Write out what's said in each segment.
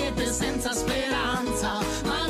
siete senza speranza.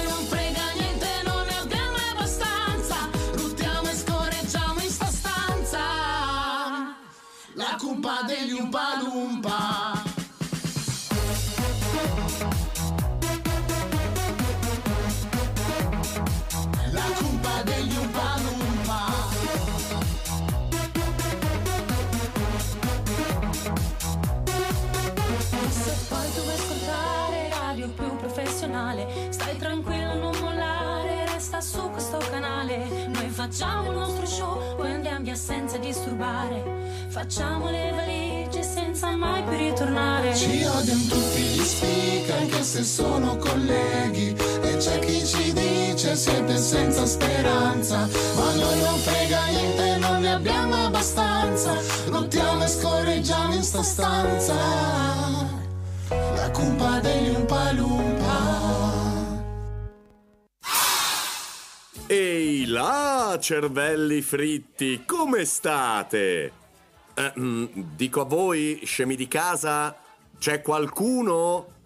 La cumpa degli Umpalumpa. La cumpa degli Umpalumpa. Se poi dove ascoltare radio più professionale, stai tranquillo, non mollare, resta su questo canale. Noi facciamo il nostro show, poi andiamo via senza disturbare. Facciamo le valigie senza mai più ritornare. Ci odiano tutti gli speaker anche se sono colleghi. E c'è chi ci dice siete senza speranza Ma noi non frega niente, non ne abbiamo abbastanza. Lottiamo e scorreggiamo in sta stanza. La cumpa degli Umpalumpa. Ehi là, cervelli fritti, come state? Eh, mm, dico a voi, scemi di casa, c'è qualcuno?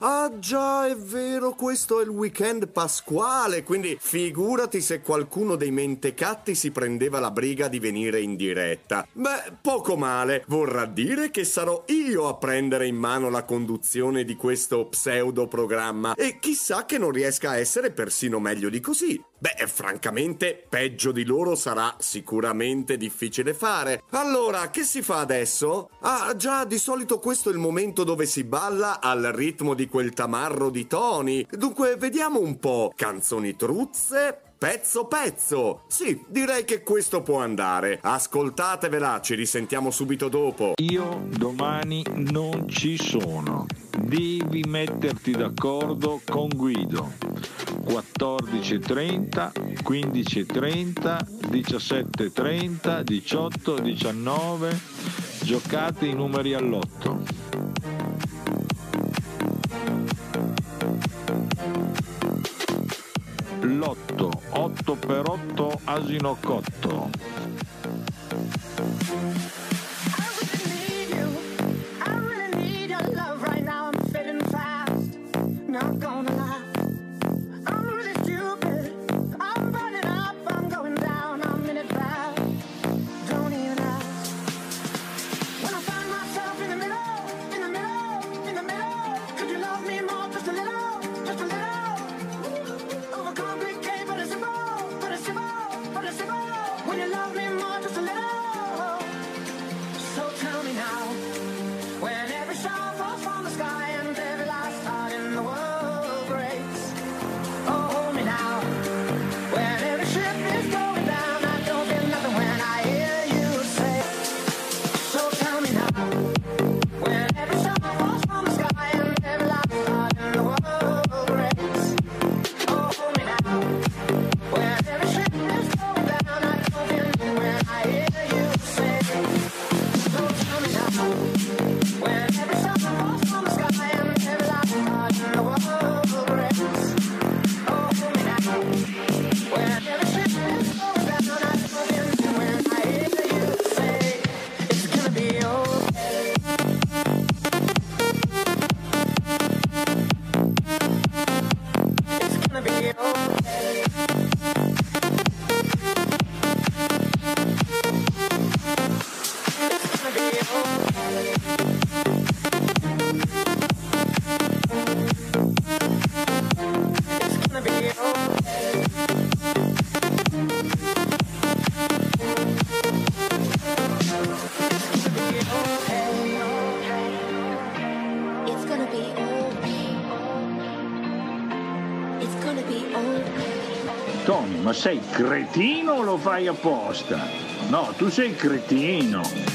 Ah già, è vero, questo è il weekend pasquale, quindi figurati se qualcuno dei mentecatti si prendeva la briga di venire in diretta. Beh, poco male, vorrà dire che sarò io a prendere in mano la conduzione di questo pseudo programma e chissà che non riesca a essere persino meglio di così. Beh, francamente, peggio di loro sarà sicuramente difficile fare. Allora, che si fa adesso? Ah, già, di solito questo è il momento dove si balla al ritmo di quel tamarro di toni. Dunque, vediamo un po'. Canzoni truzze, Pezzo pezzo! Sì, direi che questo può andare. Ascoltatevela, ci risentiamo subito dopo. Io domani non ci sono. Devi metterti d'accordo con Guido. 14.30, 15.30, 17.30, 18, 19. Giocate i numeri all'otto. Lotto, 8 per 8, asino cotto. Not gonna I'm cretino o lo fai apposta? No, tu sei cretino.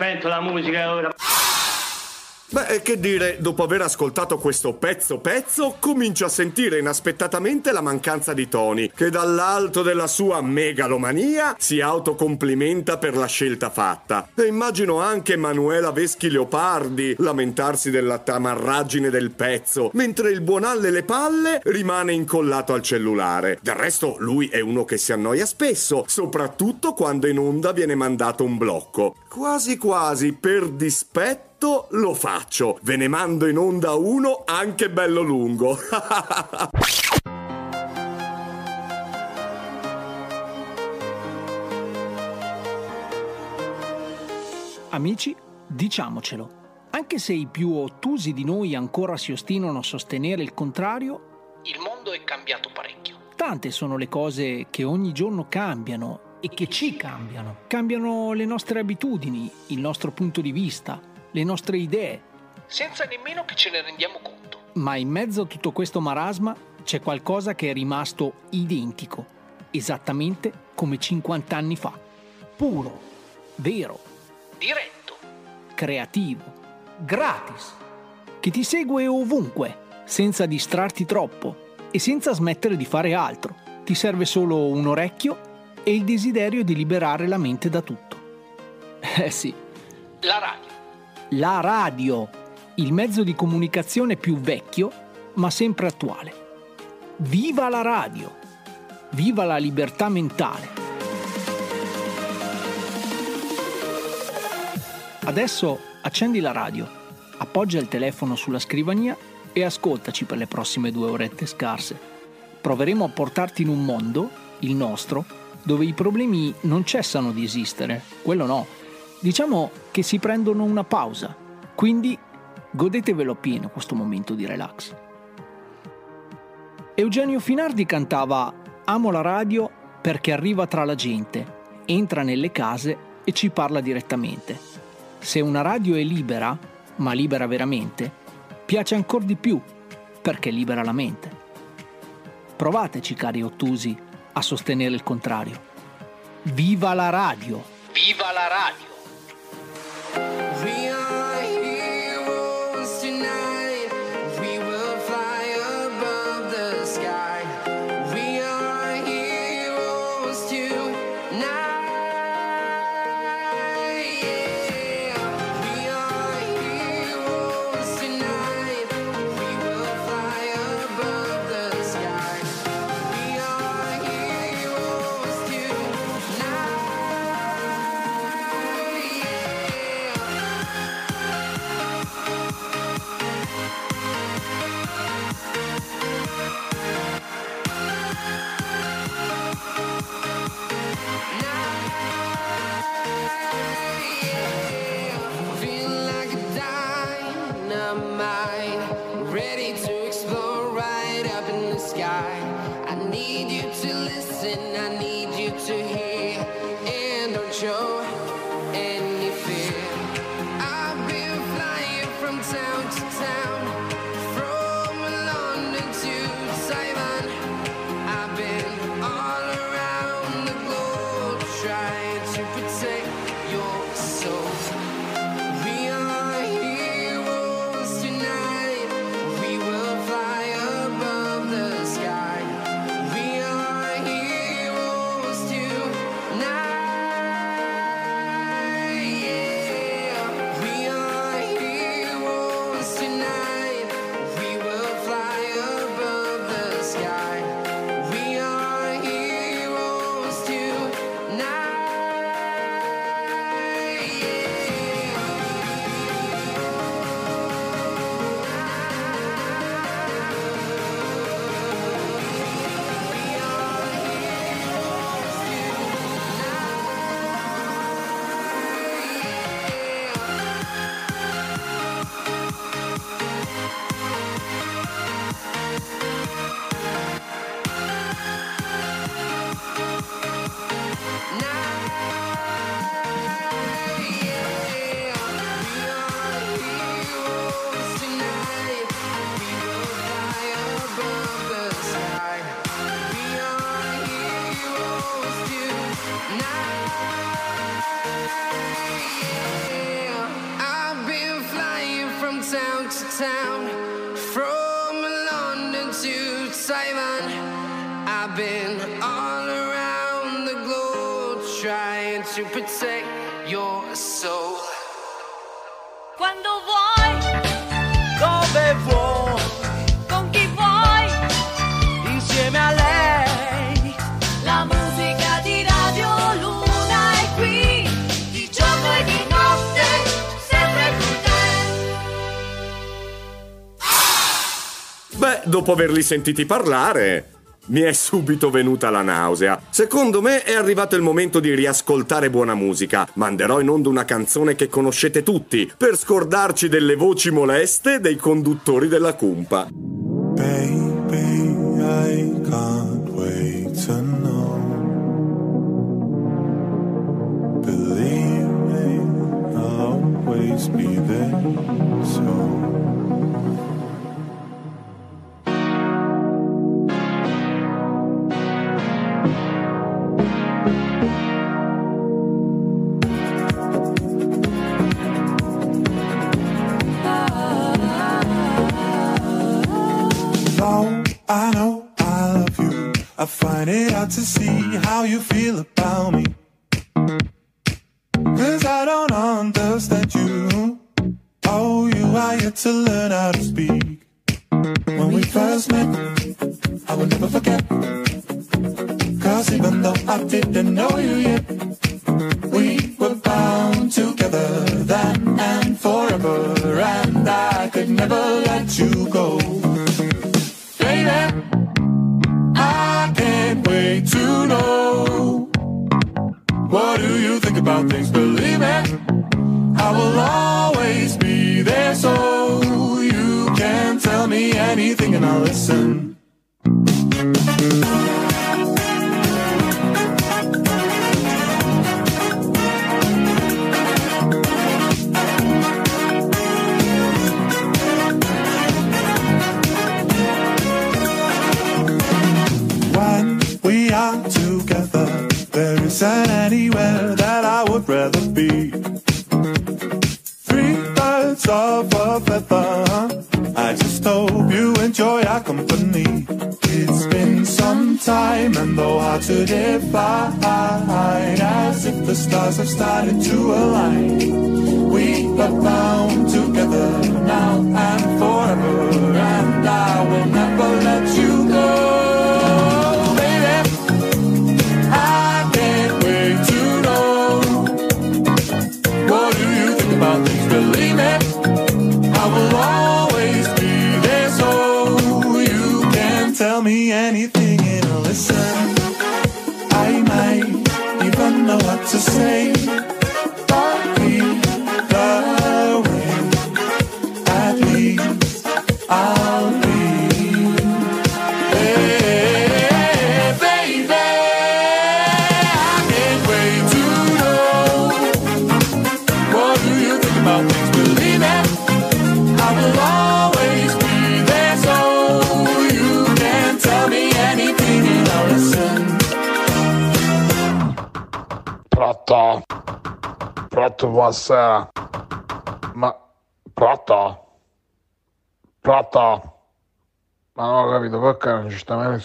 Spento la musica ora. Beh, che dire, dopo aver ascoltato questo pezzo pezzo, comincio a sentire inaspettatamente la mancanza di Tony, che dall'alto della sua megalomania si autocomplimenta per la scelta fatta. E immagino anche Manuela Veschi Leopardi lamentarsi della tamarraggine del pezzo, mentre il buon Alle Le Palle rimane incollato al cellulare. Del resto, lui è uno che si annoia spesso, soprattutto quando in onda viene mandato un blocco. Quasi quasi, per dispetto, lo faccio. Ve ne mando in onda uno anche bello lungo. Amici, diciamocelo. Anche se i più ottusi di noi ancora si ostinano a sostenere il contrario, il mondo è cambiato parecchio. Tante sono le cose che ogni giorno cambiano e che ci cambiano. Cambiano le nostre abitudini, il nostro punto di vista, le nostre idee. Senza nemmeno che ce ne rendiamo conto. Ma in mezzo a tutto questo marasma c'è qualcosa che è rimasto identico, esattamente come 50 anni fa. Puro, vero, diretto, creativo, gratis, che ti segue ovunque, senza distrarti troppo e senza smettere di fare altro. Ti serve solo un orecchio e il desiderio di liberare la mente da tutto. Eh sì, la radio. La radio, il mezzo di comunicazione più vecchio, ma sempre attuale. Viva la radio! Viva la libertà mentale! Adesso accendi la radio, appoggia il telefono sulla scrivania e ascoltaci per le prossime due orette scarse. Proveremo a portarti in un mondo, il nostro, dove i problemi non cessano di esistere, quello no. Diciamo che si prendono una pausa, quindi godetevelo pieno questo momento di relax. Eugenio Finardi cantava Amo la radio perché arriva tra la gente, entra nelle case e ci parla direttamente. Se una radio è libera, ma libera veramente, piace ancora di più perché libera la mente. Provateci, cari ottusi, a sostenere il contrario. Viva la radio! Viva la radio! Right up sky. I need you to listen, I need you to hear, and don't show dopo averli sentiti parlare, mi è subito venuta la nausea. Secondo me è arrivato il momento di riascoltare buona musica. Manderò in onda una canzone che conoscete tutti, per scordarci delle voci moleste dei conduttori della cumpa. Baby, I can't wait to know. Believe me, I'll always be there. So. I know I love you, I find it hard to see how you feel about me. Cause I don't understand you. Oh, you are yet to learn how to speak. When we first met, I will never forget. Cause even though I didn't know you yet, we were bound together then and forever. And I could never let you go. Can't to know. What do you think about things? Believe me, I will always be there so you can tell me anything and I'll listen.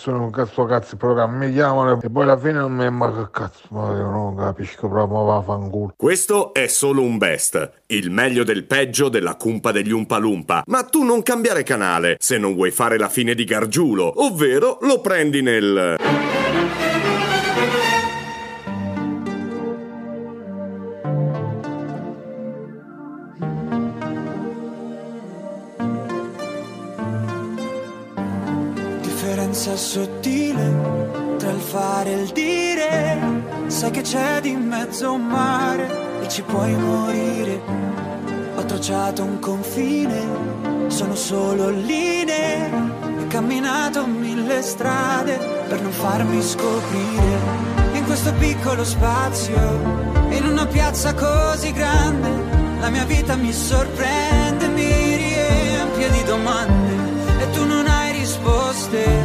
Nessuno con questo cazzo di programma. Mi chiamano e poi alla fine non mi ma che cazzo, ma io non capisco proprio va. Questo è solo un best, il meglio del peggio della cumpa degli Umpalumpa. Ma tu non cambiare canale se non vuoi fare la fine di Gargiulo, ovvero lo prendi nel... sottile tra il fare e il dire. Sai che c'è di mezzo un mare e ci puoi morire. Ho tracciato un confine, sono solo linee. Ho camminato mille strade per non farmi scoprire. In questo piccolo spazio, in una piazza così grande, la mia vita mi sorprende, mi riempie di domande e tu non hai risposte,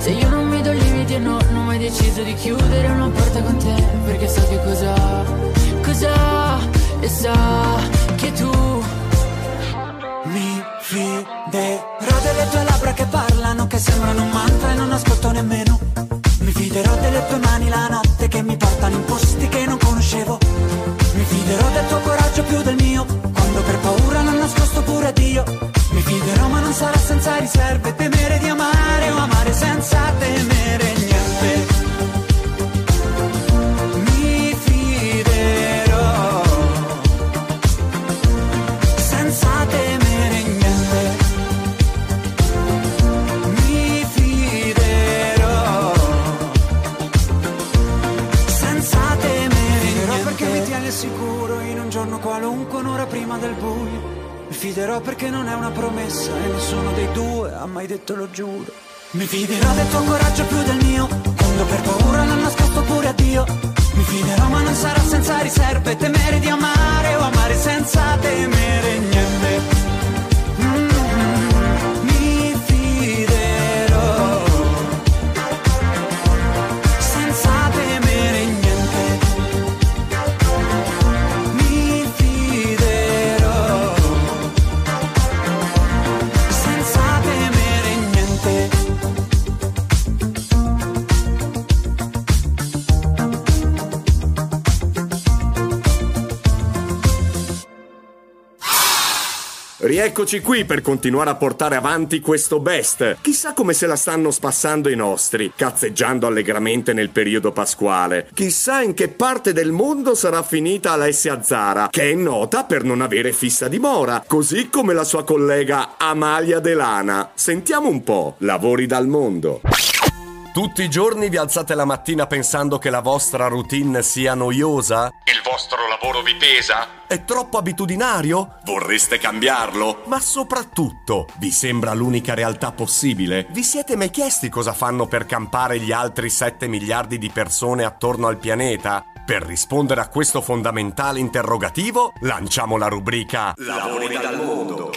Se io non mi do limiti e no, non ho mai deciso di chiudere una porta con te, Fiderò del tuo coraggio più del Rieccoci qui per continuare a portare avanti questo best. Chissà come se la stanno spassando i nostri, cazzeggiando allegramente nel periodo pasquale. Chissà in che parte del mondo sarà finita Alessia Zara, che è nota per non avere fissa dimora, così come la sua collega Amalia Delana. Sentiamo un po', lavori dal mondo. Tutti i giorni vi alzate la mattina pensando che la vostra routine sia noiosa? Il vostro lavoro vi pesa? È troppo abitudinario? Vorreste cambiarlo? Ma soprattutto, vi sembra l'unica realtà possibile? Vi siete mai chiesti cosa fanno per campare gli altri 7 miliardi di persone attorno al pianeta? Per rispondere a questo fondamentale interrogativo, lanciamo la rubrica Lavori dal mondo.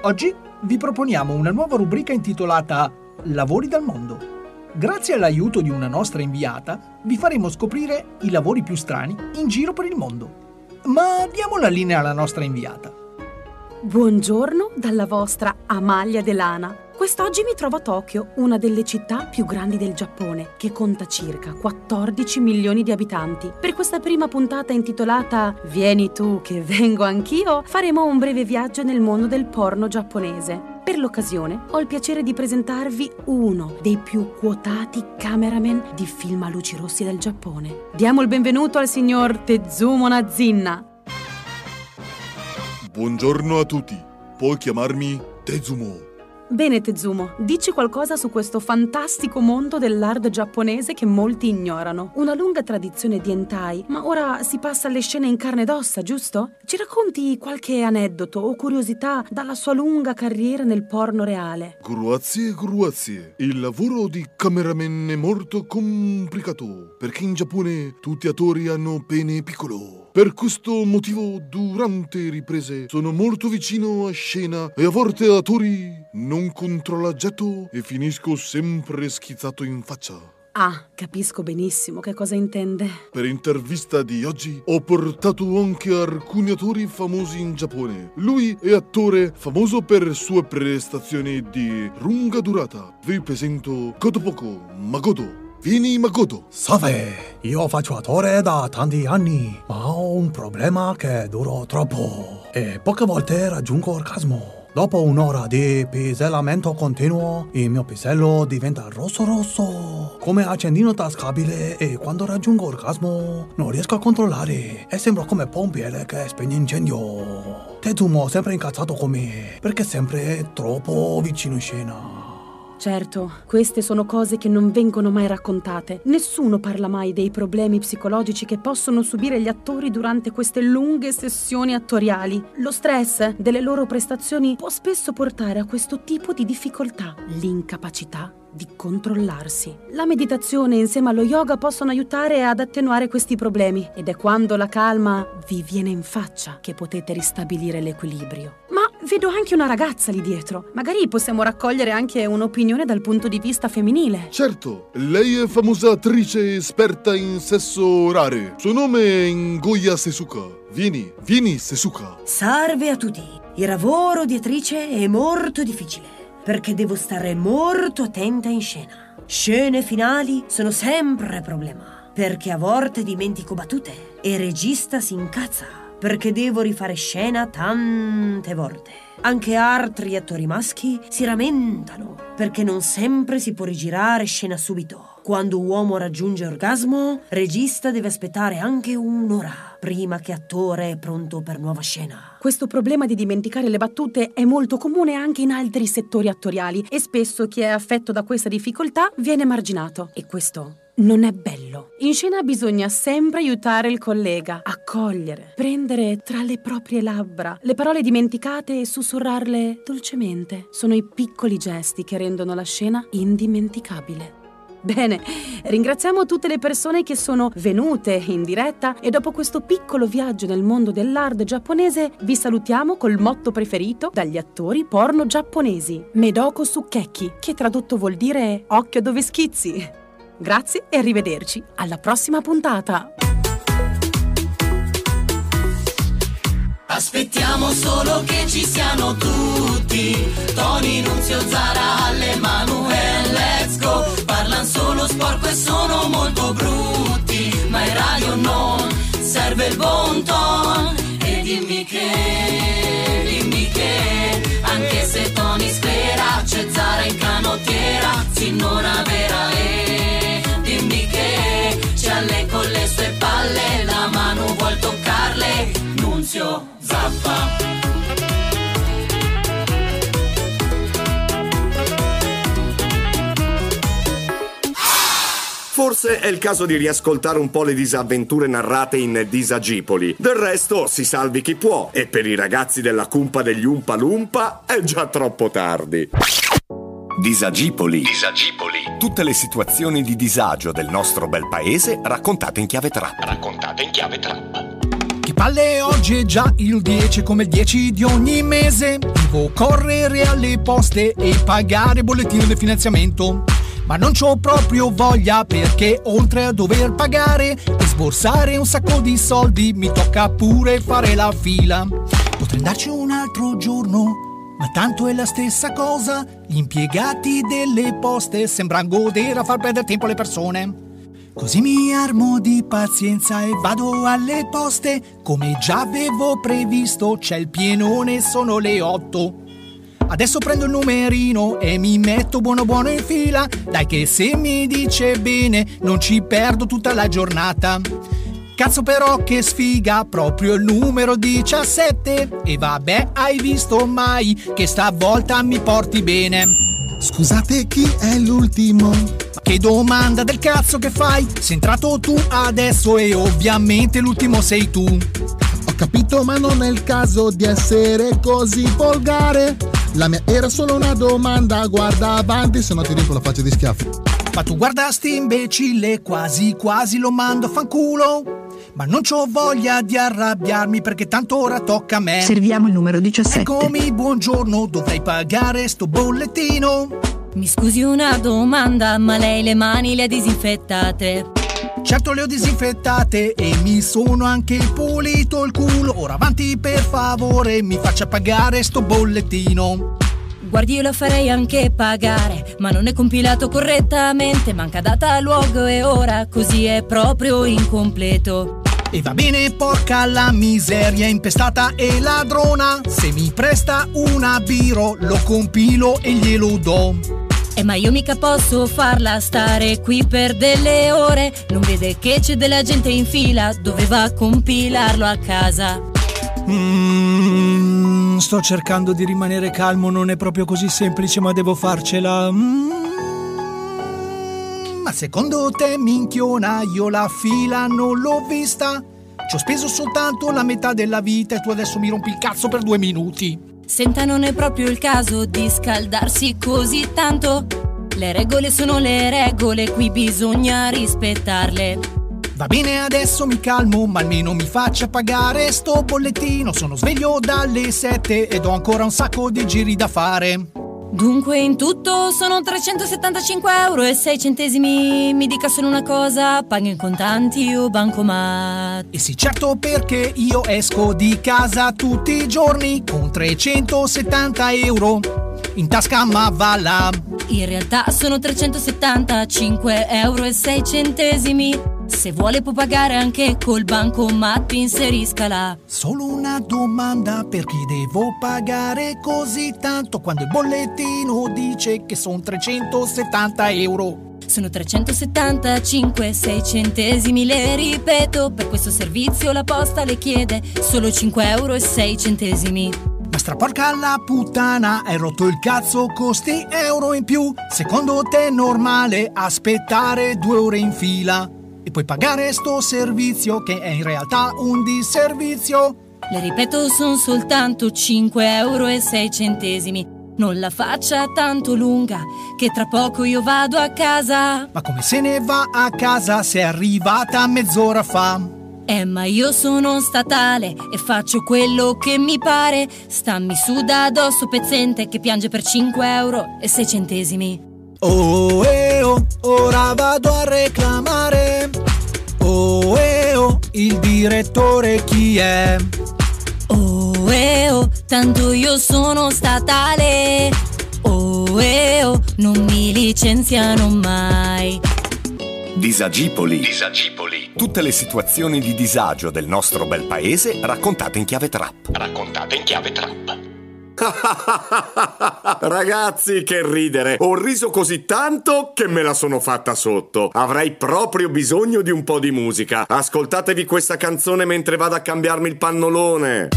Oggi vi proponiamo una nuova rubrica intitolata Lavori dal mondo. Grazie all'aiuto di una nostra inviata, vi faremo scoprire i lavori più strani in giro per il mondo. Ma diamo la linea alla nostra inviata. Buongiorno dalla vostra Amalia Delana. Quest'oggi mi trovo a Tokyo, una delle città più grandi del Giappone, che conta circa 14 milioni di abitanti. Per questa prima puntata intitolata Vieni tu che vengo anch'io, faremo un breve viaggio nel mondo del porno giapponese. Per l'occasione ho il piacere di presentarvi uno dei più quotati cameraman di film a luci rossi del Giappone. Diamo il benvenuto al signor Tezumo Nazinna. Buongiorno a tutti, puoi chiamarmi Tezumo. Bene Tezumo, dici qualcosa su questo fantastico mondo dell'art giapponese che molti ignorano. Una lunga tradizione di hentai, ma ora si passa alle scene in carne ed ossa, giusto? Ci racconti qualche aneddoto o curiosità dalla sua lunga carriera nel porno reale? Grazie, grazie. Il lavoro di cameraman è molto complicato, perché in Giappone tutti attori hanno pene piccolo. Per questo motivo, durante riprese, sono molto vicino a scena e a volte attori non controllaggiato e finisco sempre schizzato in faccia. Ah, capisco benissimo che cosa intende. Per intervista di oggi ho portato anche alcuni attori famosi in Giappone. Lui è attore famoso per sue prestazioni di lunga durata. Vi presento Godopoko Magoto. Vieni Makoto. Salve, io faccio attore da tanti anni, ma ho un problema che dura troppo e poche volte raggiungo orgasmo. Dopo un'ora di pisellamento continuo, il mio pisello diventa rosso rosso, come accendino tascabile e quando raggiungo orgasmo non riesco a controllare e sembro come pompiere che spegne incendio. Tezumo sempre incazzato con me, perché sempre troppo vicino in scena. Certo, queste sono cose che non vengono mai raccontate. Nessuno parla mai dei problemi psicologici che possono subire gli attori durante queste lunghe sessioni attoriali. Lo stress delle loro prestazioni può spesso portare a questo tipo di difficoltà, l'incapacità di controllarsi. La meditazione insieme allo yoga possono aiutare ad attenuare questi problemi ed è quando la calma vi viene in faccia che potete ristabilire l'equilibrio. Ma vedo anche una ragazza lì dietro. Magari possiamo raccogliere anche un'opinione dal punto di vista femminile. Certo, lei è famosa attrice esperta in sesso orare. Suo nome è Ngoya Sesuka. Vieni, vieni Sesuka. Salve a tutti. Il lavoro di attrice è molto difficile perché devo stare molto attenta in scena. Scene finali sono sempre problema perché a volte dimentico battute e il regista si incazza perché devo rifare scena tante volte. Anche altri attori maschi si lamentano perché non sempre si può rigirare scena subito. Quando uomo raggiunge orgasmo, regista deve aspettare anche un'ora prima che attore è pronto per nuova scena. Questo problema di dimenticare le battute è molto comune anche in altri settori attoriali e spesso chi è affetto da questa difficoltà viene marginato. E questo non è bello. In scena bisogna sempre aiutare il collega, accogliere, prendere tra le proprie labbra le parole dimenticate e sussurrarle dolcemente. Sono i piccoli gesti che rendono la scena indimenticabile. Bene, ringraziamo tutte le persone che sono venute in diretta e dopo questo piccolo viaggio nel mondo dell'art giapponese vi salutiamo col motto preferito dagli attori porno giapponesi, Medoko Sukeki, che tradotto vuol dire occhio dove schizzi. Grazie e arrivederci. Alla prossima puntata. Aspettiamo solo che ci siano tutti. Tony, Nunzio, Zara, Alle, Manuel, let's go. Parlano solo sporco e sono molto brutti. Ma in radio non serve il buon ton. E dimmi che, dimmi che, anche se Tony spera, c'è Zara in canottiera, sì non dimmi alle con le sue palle, la mano vuol toccarle, Nunzio Zappa. Forse è il caso di riascoltare un po' le disavventure narrate in Disagipoli. Del resto si salvi chi può e per i ragazzi della cumpa degli Umpa Lumpa è già troppo tardi. Disagipoli. Disagipoli. Tutte le situazioni di disagio del nostro bel paese raccontate in chiave trap. Raccontate in chiave trap. Che palle oggi è già il 10 come il 10 di ogni mese. Devo correre alle poste e pagare bollettino del finanziamento. Ma non c'ho proprio voglia perché oltre a dover pagare e sborsare un sacco di soldi mi tocca pure fare la fila. Potrei andarci un altro giorno, ma tanto è la stessa cosa. Gli impiegati delle poste sembrano godere a far perdere tempo alle persone. Così mi armo di pazienza e vado alle poste. Come già avevo previsto, c'è il pienone, sono le otto. Adesso prendo il numerino e mi metto buono buono in fila. Dai che se mi dice bene, non ci perdo tutta la giornata. Cazzo però che sfiga, proprio il numero 17. E vabbè, hai visto mai che stavolta mi porti bene. Scusate, chi è l'ultimo? Che domanda del cazzo che fai? Sei entrato tu adesso e ovviamente l'ultimo sei tu. Ho capito, ma non è il caso di essere così volgare. La mia era solo una domanda, guarda avanti, se no ti riempio la faccia di schiaffi. Ma tu guarda sti imbecille, quasi quasi lo mando a fanculo. Ma non c'ho voglia di arrabbiarmi perché tanto ora tocca a me. Serviamo il numero 17. Eccomi, buongiorno, dovrei pagare sto bollettino. Mi scusi una domanda, ma lei le mani le ha disinfettate? Certo le ho disinfettate e mi sono anche pulito il culo. Ora avanti per favore, mi faccia pagare sto bollettino. Guardi, io la farei anche pagare, ma non è compilato correttamente, manca data, luogo e ora, così è proprio incompleto. E va bene, porca la miseria impestata e ladrona. Se mi presta una biro, lo compilo e glielo do. Eh ma io mica posso farla stare qui per delle ore Non vede che c'è della gente in fila Doveva compilarlo a casa Mm, sto cercando di rimanere calmo, non è proprio così semplice, ma devo farcela. Mm, secondo te, minchiona, io la fila non l'ho vista? Ci ho speso soltanto la metà della vita e tu adesso mi rompi il cazzo per due minuti. Senta non è proprio il caso di scaldarsi così tanto Le regole sono le regole, qui bisogna rispettarle Va bene, adesso mi calmo, ma almeno mi faccia pagare sto bollettino. Sono sveglio dalle 7 ed ho ancora un sacco di giri da fare. Dunque in tutto sono 375 euro e 6 centesimi. Mi dica solo una cosa, paga in contanti o bancomat? E sì certo perché io esco di casa tutti i giorni con 370 euro. In tasca ma va là. In realtà sono 375 euro e 6 centesimi Se vuole può pagare anche col bancomat, inseriscala. Solo una domanda perché devo pagare così tanto? Quando il bollettino dice che sono 370 euro. Sono 375, 6 centesimi, le ripeto, per questo servizio la posta le chiede solo 5 euro e 6 centesimi. Ma straporca la puttana, hai rotto il cazzo, costi euro in più. Secondo te è normale aspettare due ore in fila e poi pagare sto servizio che è in realtà un disservizio? Le ripeto, sono soltanto 5 euro e 6 centesimi. Non la faccia tanto lunga, che tra poco io vado a casa. Ma come se ne va a casa se è arrivata mezz'ora fa? Eh, ma io sono statale e faccio quello che mi pare. Stammi su da addosso pezzente che piange per 5 euro e 6 centesimi. Oh, eh, oh, ora vado a reclamare. Oh, eh, oh, il direttore chi è? Oh, eh, oh, tanto io sono statale. Oh, eh, oh, non mi licenziano mai. Disagipoli. Disagipoli. Tutte le situazioni di disagio del nostro bel paese raccontate in chiave trap. Raccontate in chiave trap. Ragazzi, che ridere! Ho riso così tanto che me la sono fatta sotto. Avrei proprio bisogno di un po' di musica. Ascoltatevi questa canzone mentre vado a cambiarmi il pannolone.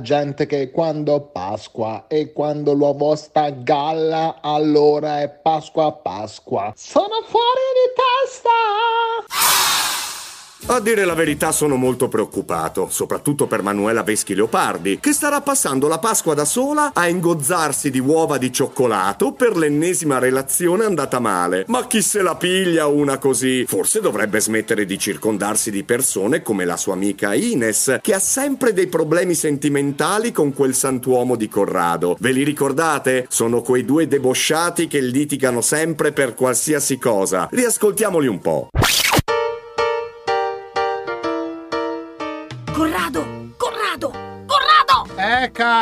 Gente che quando Pasqua e quando l'uovo sta a galla, allora è Pasqua Pasqua. Sono fuori di testa! A dire la verità sono molto preoccupato, soprattutto per Manuela Veschi Leopardi, che starà passando la Pasqua da sola a ingozzarsi di uova di cioccolato per l'ennesima relazione andata male. Ma chi se la piglia una così? Forse dovrebbe smettere di circondarsi di persone come la sua amica Ines, che ha sempre dei problemi sentimentali con quel santuomo di Corrado. Ve li ricordate? Sono quei due debosciati che litigano sempre per qualsiasi cosa. Riascoltiamoli un po'.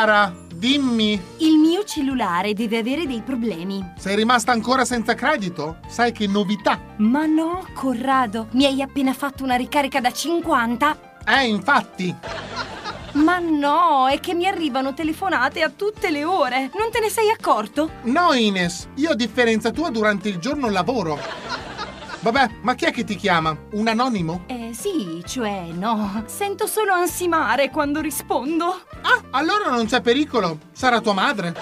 Cara, dimmi. Il mio cellulare deve avere dei problemi. Sei rimasta ancora senza credito? Sai che novità? Ma no, Corrado, mi hai appena fatto una ricarica da 50? Eh, infatti. Ma no, è che mi arrivano telefonate a tutte le ore. Non te ne sei accorto? No, Ines, io a differenza tua durante il giorno lavoro. Vabbè, ma chi è che ti chiama? Un anonimo? Eh sì, cioè no. Sento solo ansimare quando rispondo. Ah, allora non c'è pericolo. Sarà tua madre.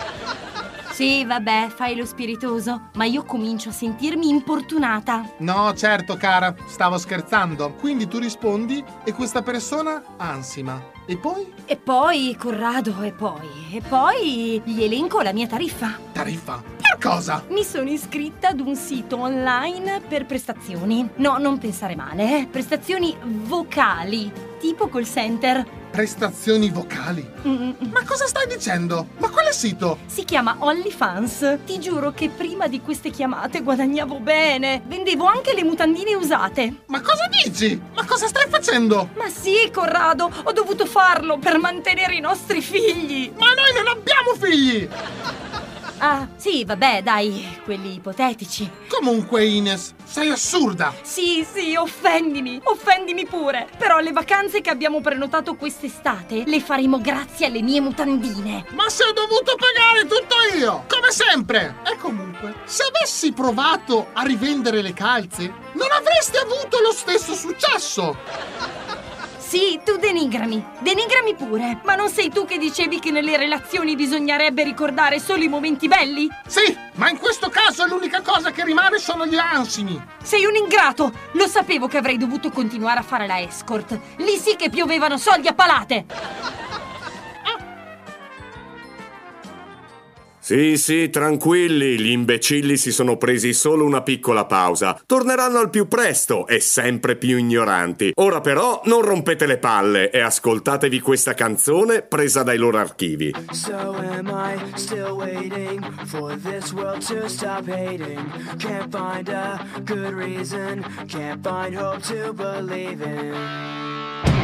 Sì, vabbè, fai lo spiritoso, ma io comincio a sentirmi importunata. No, certo, cara, stavo scherzando. Quindi tu rispondi e questa persona ansima. E poi? E poi, Corrado, e poi, e poi gli elenco la mia tariffa. Tariffa? Cosa? Mi sono iscritta ad un sito online per prestazioni. No, non pensare male, eh. Prestazioni vocali, tipo call center. Prestazioni vocali? Mm, Ma cosa stai dicendo? Ma quale sito? Si chiama OnlyFans. Ti giuro che prima di queste chiamate guadagnavo bene. Vendevo anche le mutandine usate. Ma cosa dici? Ma cosa stai facendo? Ma sì, Corrado, ho dovuto farlo per mantenere i nostri figli. Ma noi non abbiamo figli! Ah, sì, vabbè, dai, quelli ipotetici. Comunque, Ines, sei assurda! Sì, sì, offendimi, offendimi pure. Però le vacanze che abbiamo prenotato quest'estate le faremo grazie alle mie mutandine. Ma se ho dovuto pagare tutto io! Come sempre! E comunque, se avessi provato a rivendere le calze, non avresti avuto lo stesso successo! Sì, tu denigrami, denigrami pure. Ma non sei tu che dicevi che nelle relazioni bisognerebbe ricordare solo i momenti belli? Sì, ma in questo caso l'unica cosa che rimane sono gli ansimi. Sei un ingrato! Lo sapevo che avrei dovuto continuare a fare la escort. Lì sì che piovevano soldi a palate! Sì, sì, tranquilli, gli imbecilli si sono presi solo una piccola pausa. Torneranno al più presto e sempre più ignoranti. Ora però non rompete le palle e ascoltatevi questa canzone presa dai loro archivi. So am I still waiting for this world to stop hating? Can't find a good reason, can't find hope to believe in.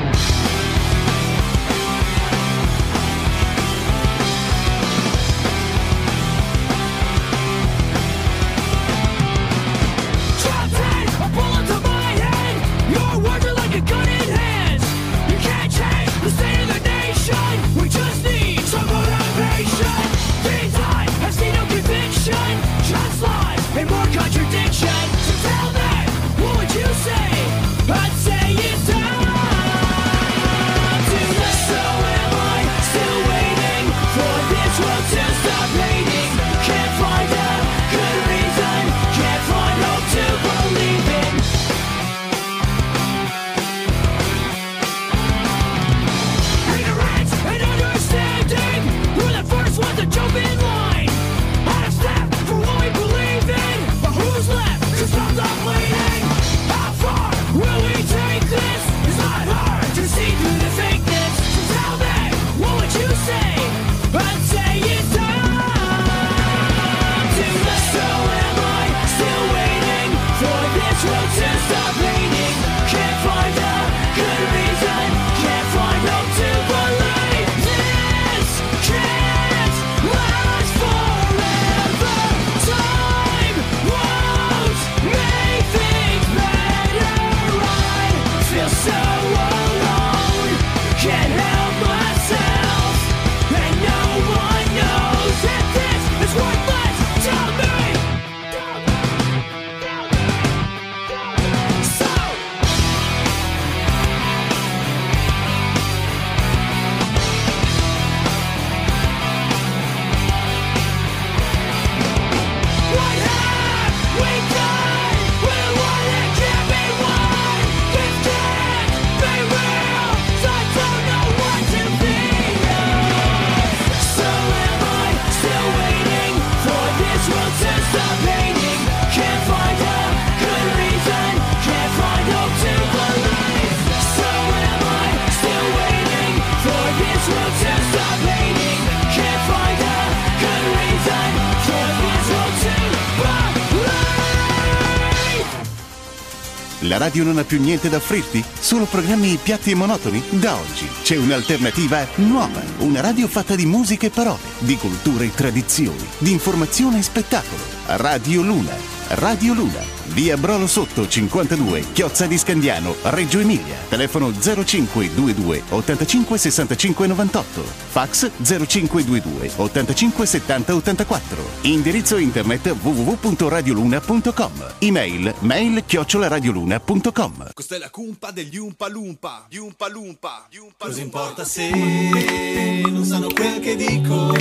Radio non ha più niente da offrirti? Solo programmi piatti e monotoni? Da oggi c'è un'alternativa nuova. Una radio fatta di musica e parole, di cultura e tradizioni, di informazione e spettacolo. Radio Luna. Radio Luna, via Brolo Sotto 52, Chiozza di Scandiano, Reggio Emilia. Telefono 0522 85 65 98. Fax 0522 85 70 84. Indirizzo internet www.radioluna.com. Email mail chiocciolaradioluna.com. Questa è la cumpa degli Umpa Lumpa, gli Umpa Lumpa, gli Umpa Cosa importa se non sanno quel che dico?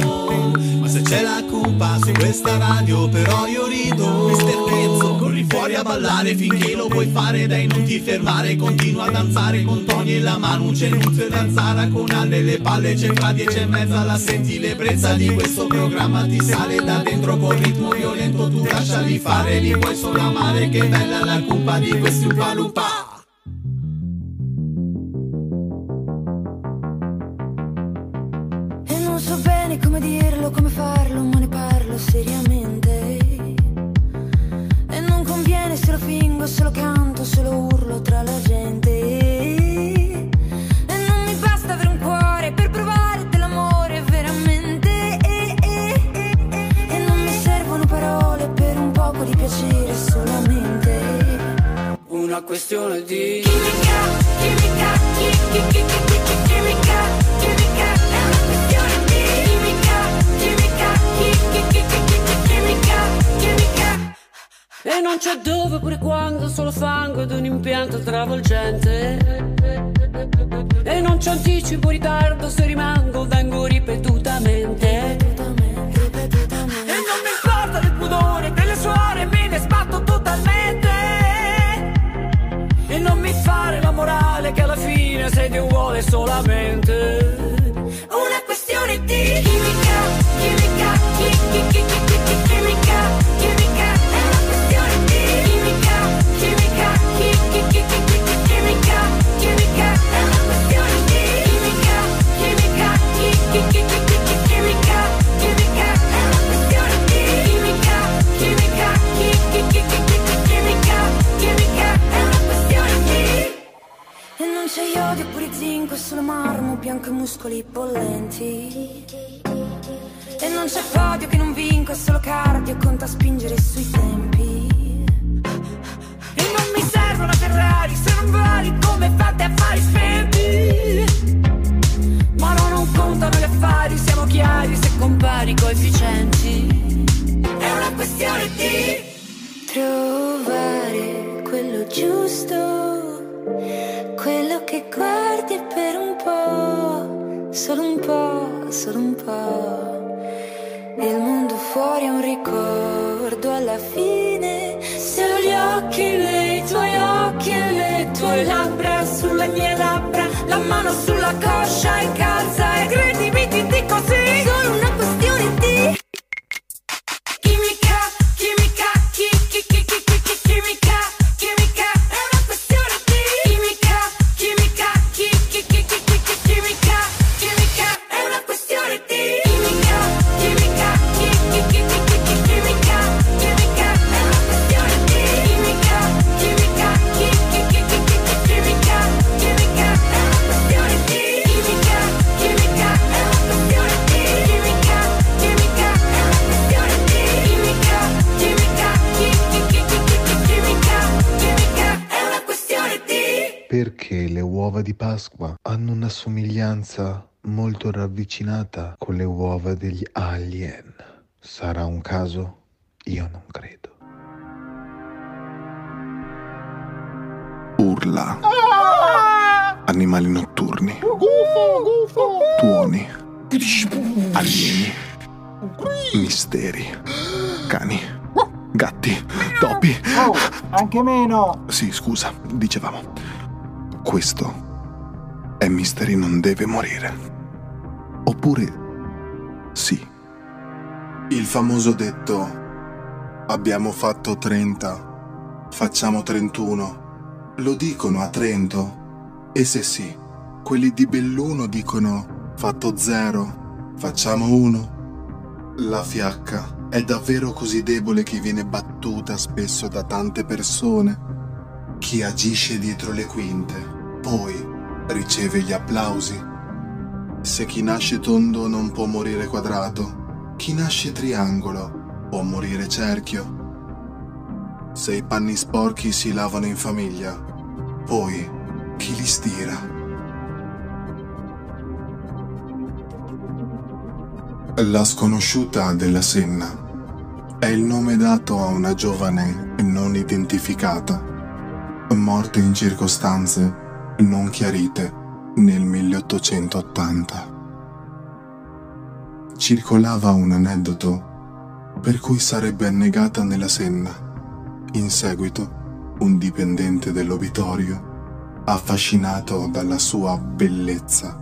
Ma se c'è la cumpa su questa radio, però io rido. Mister Pezzo, corri fuori a ballare finché lo puoi fare, dai non ti fermare, continua a danzare con Tony e la mano, c'è Nunzio e Danzara con Anne le palle, c'è fra dieci e mezza, la senti l'ebbrezza di questo programma, ti sale da dentro con ritmo violento, tu lasciali fare, li puoi solo amare, che bella la cumpa di questi Umpa Lumpa. E non so bene come dirlo, come farlo, ma ne parlo seriamente. Lo fingo, se lo canto, se lo urlo tra la gente. E non mi basta avere un cuore per provare dell'amore veramente. E non mi servono parole per un poco di piacere solamente. Una questione di Chimica, chimica, chi- chi- chi- chi- chi- chi- chimica, E non c'è dove pure quando, solo fango ed un impianto travolgente. E non c'è anticipo, ritardo, se rimango vengo ripetutamente. E non mi importa del pudore, delle suore, me ne sbatto totalmente. E non mi fare la morale che alla fine sei Dio vuole solamente. Una questione di chimica, chimica, chi- chi- chi- chi- chi- chi- chimica, chimica, c'è iodio pure zinco, solo marmo, bianco e muscoli bollenti. E non c'è podio che non vinco, è solo cardio, conta spingere solo un po', solo un po'. Il mondo fuori è un ricordo alla fine. Se ho gli occhi nei tuoi occhi e le tue labbra sulle mie labbra, la mano sulla coscia e calza e credimi ti dico sì. Pasqua hanno una somiglianza molto ravvicinata con le uova degli alien. Sarà un caso? Io non credo. Urla. Animali notturni. Gufo, gufo. Tuoni. Alieni. Misteri. Cani. Gatti. Topi. Oh, anche meno. Sì, scusa, dicevamo. Questo è Mystery non deve morire. Oppure sì. Il famoso detto abbiamo fatto 30, facciamo 31. Lo dicono a Trento? E se sì, quelli di Belluno dicono fatto 0, facciamo 1. La fiacca è davvero così debole che viene battuta spesso da tante persone? chi agisce dietro le quinte, poi riceve gli applausi. Se chi nasce tondo non può morire quadrato, chi nasce triangolo può morire cerchio. Se i panni sporchi si lavano in famiglia, poi chi li stira? La sconosciuta della Senna è il nome dato a una giovane non identificata, morta in circostanze non chiarite nel 1880. Circolava un aneddoto per cui sarebbe annegata nella Senna. In seguito, un dipendente dell'obitorio, affascinato dalla sua bellezza,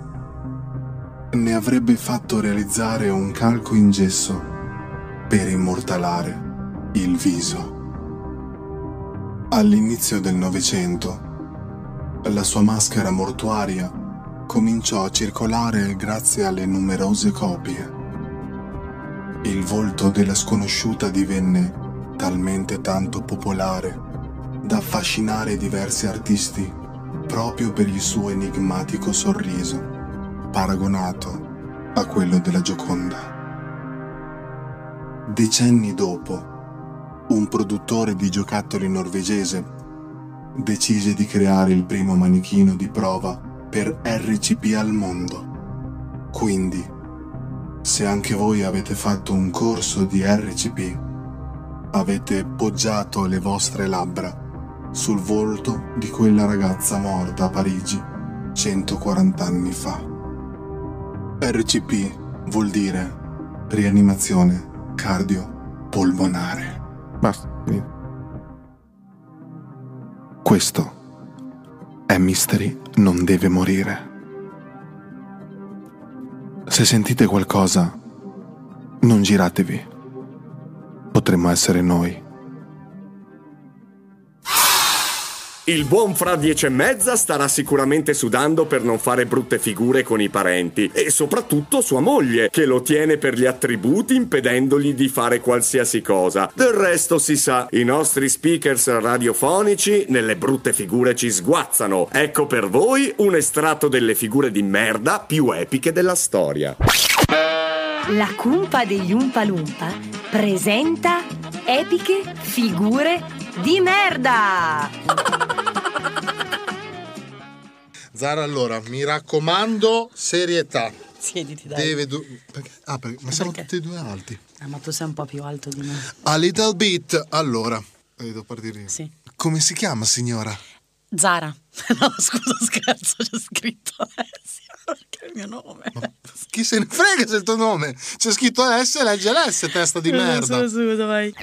ne avrebbe fatto realizzare un calco in gesso per immortalare il viso. All'inizio del Novecento, la sua maschera mortuaria cominciò a circolare grazie alle numerose copie. Il volto della sconosciuta divenne talmente tanto popolare da affascinare diversi artisti proprio per il suo enigmatico sorriso paragonato a quello della Gioconda. Decenni dopo, un produttore di giocattoli norvegese decise di creare il primo manichino di prova per RCP al mondo. Quindi, se anche voi avete fatto un corso di RCP, avete poggiato le vostre labbra sul volto di quella ragazza morta a Parigi 140 anni fa. RCP vuol dire rianimazione cardiopolmonare. Basta. Questo è Mystery non deve morire. Se sentite qualcosa, non giratevi. Potremmo essere noi. Il buon fra dieci e mezza starà sicuramente sudando per non fare brutte figure con i parenti e soprattutto sua moglie, che lo tiene per gli attributi impedendogli di fare qualsiasi cosa. Del resto si sa, i nostri speakers radiofonici nelle brutte figure ci sguazzano. Ecco per voi un estratto delle figure di merda più epiche della storia. La cumpa degli Umpa Lumpa presenta epiche figure di merda! Zara, allora, mi raccomando, serietà. Siediti, dai. Deve du- perché- Ah, perché- ma siamo tutti e due alti. Eh, ma tu sei un po' più alto di me. A little bit. Allora, eh, devo partire io. Sì. Come si chiama, signora? Zara. No, scusa, scherzo, c'è scritto Alessia, perché è il mio nome. Chi se ne frega se è il tuo nome? C'è scritto S, legge l'S, testa di merda. Scusa, scusa, vai.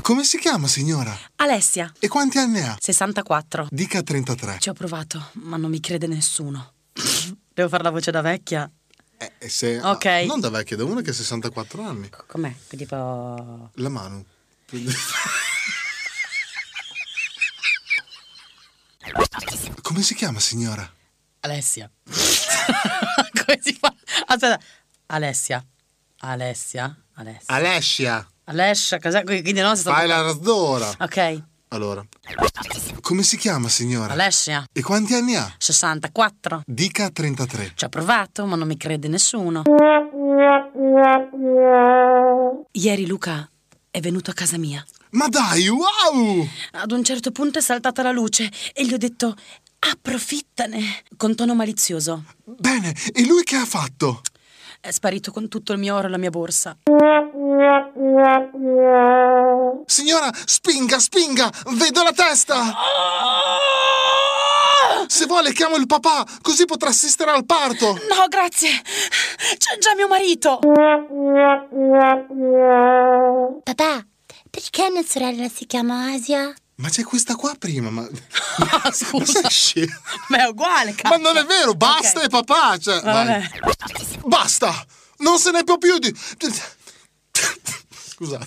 Come si chiama, signora? Alessia. E quanti anni ha? 64. Dica 33. Ci ho provato, ma non mi crede nessuno. Devo fare la voce da vecchia? Eh, e se- Ok. ah, non da vecchia, da una che ha 64 anni. Com'è? Tipo... La mano. Come si chiama, signora? Alessia. Come si fa? Aspetta. Alessia. Alessia. Alessia. Alessia. Alessia, cos'è? Quindi no. Fai la raddora. Ok. Allora. Come si chiama, signora? Alessia. E quanti anni ha? 64. Dica 33. Ci ho provato, ma non mi crede nessuno. Ieri Luca è venuto a casa mia. Ma dai, wow! Ad un certo punto è saltata la luce e gli ho detto approfittane con tono malizioso. Bene, e lui che ha fatto? È sparito con tutto il mio oro e la mia borsa. Signora, spinga, spinga! Vedo la testa! Se vuole chiamo il papà, così potrà assistere al parto. No, grazie. C'è già mio marito. Papà, perché mia sorella si chiama Asia? Ma c'è questa qua prima, ma... Ah, scusa. Ma sei? Ma è uguale, Ma non è vero, basta Ok. e papà, cioè... Vabbè. vai. Basta! Non se ne può più di... Scusate.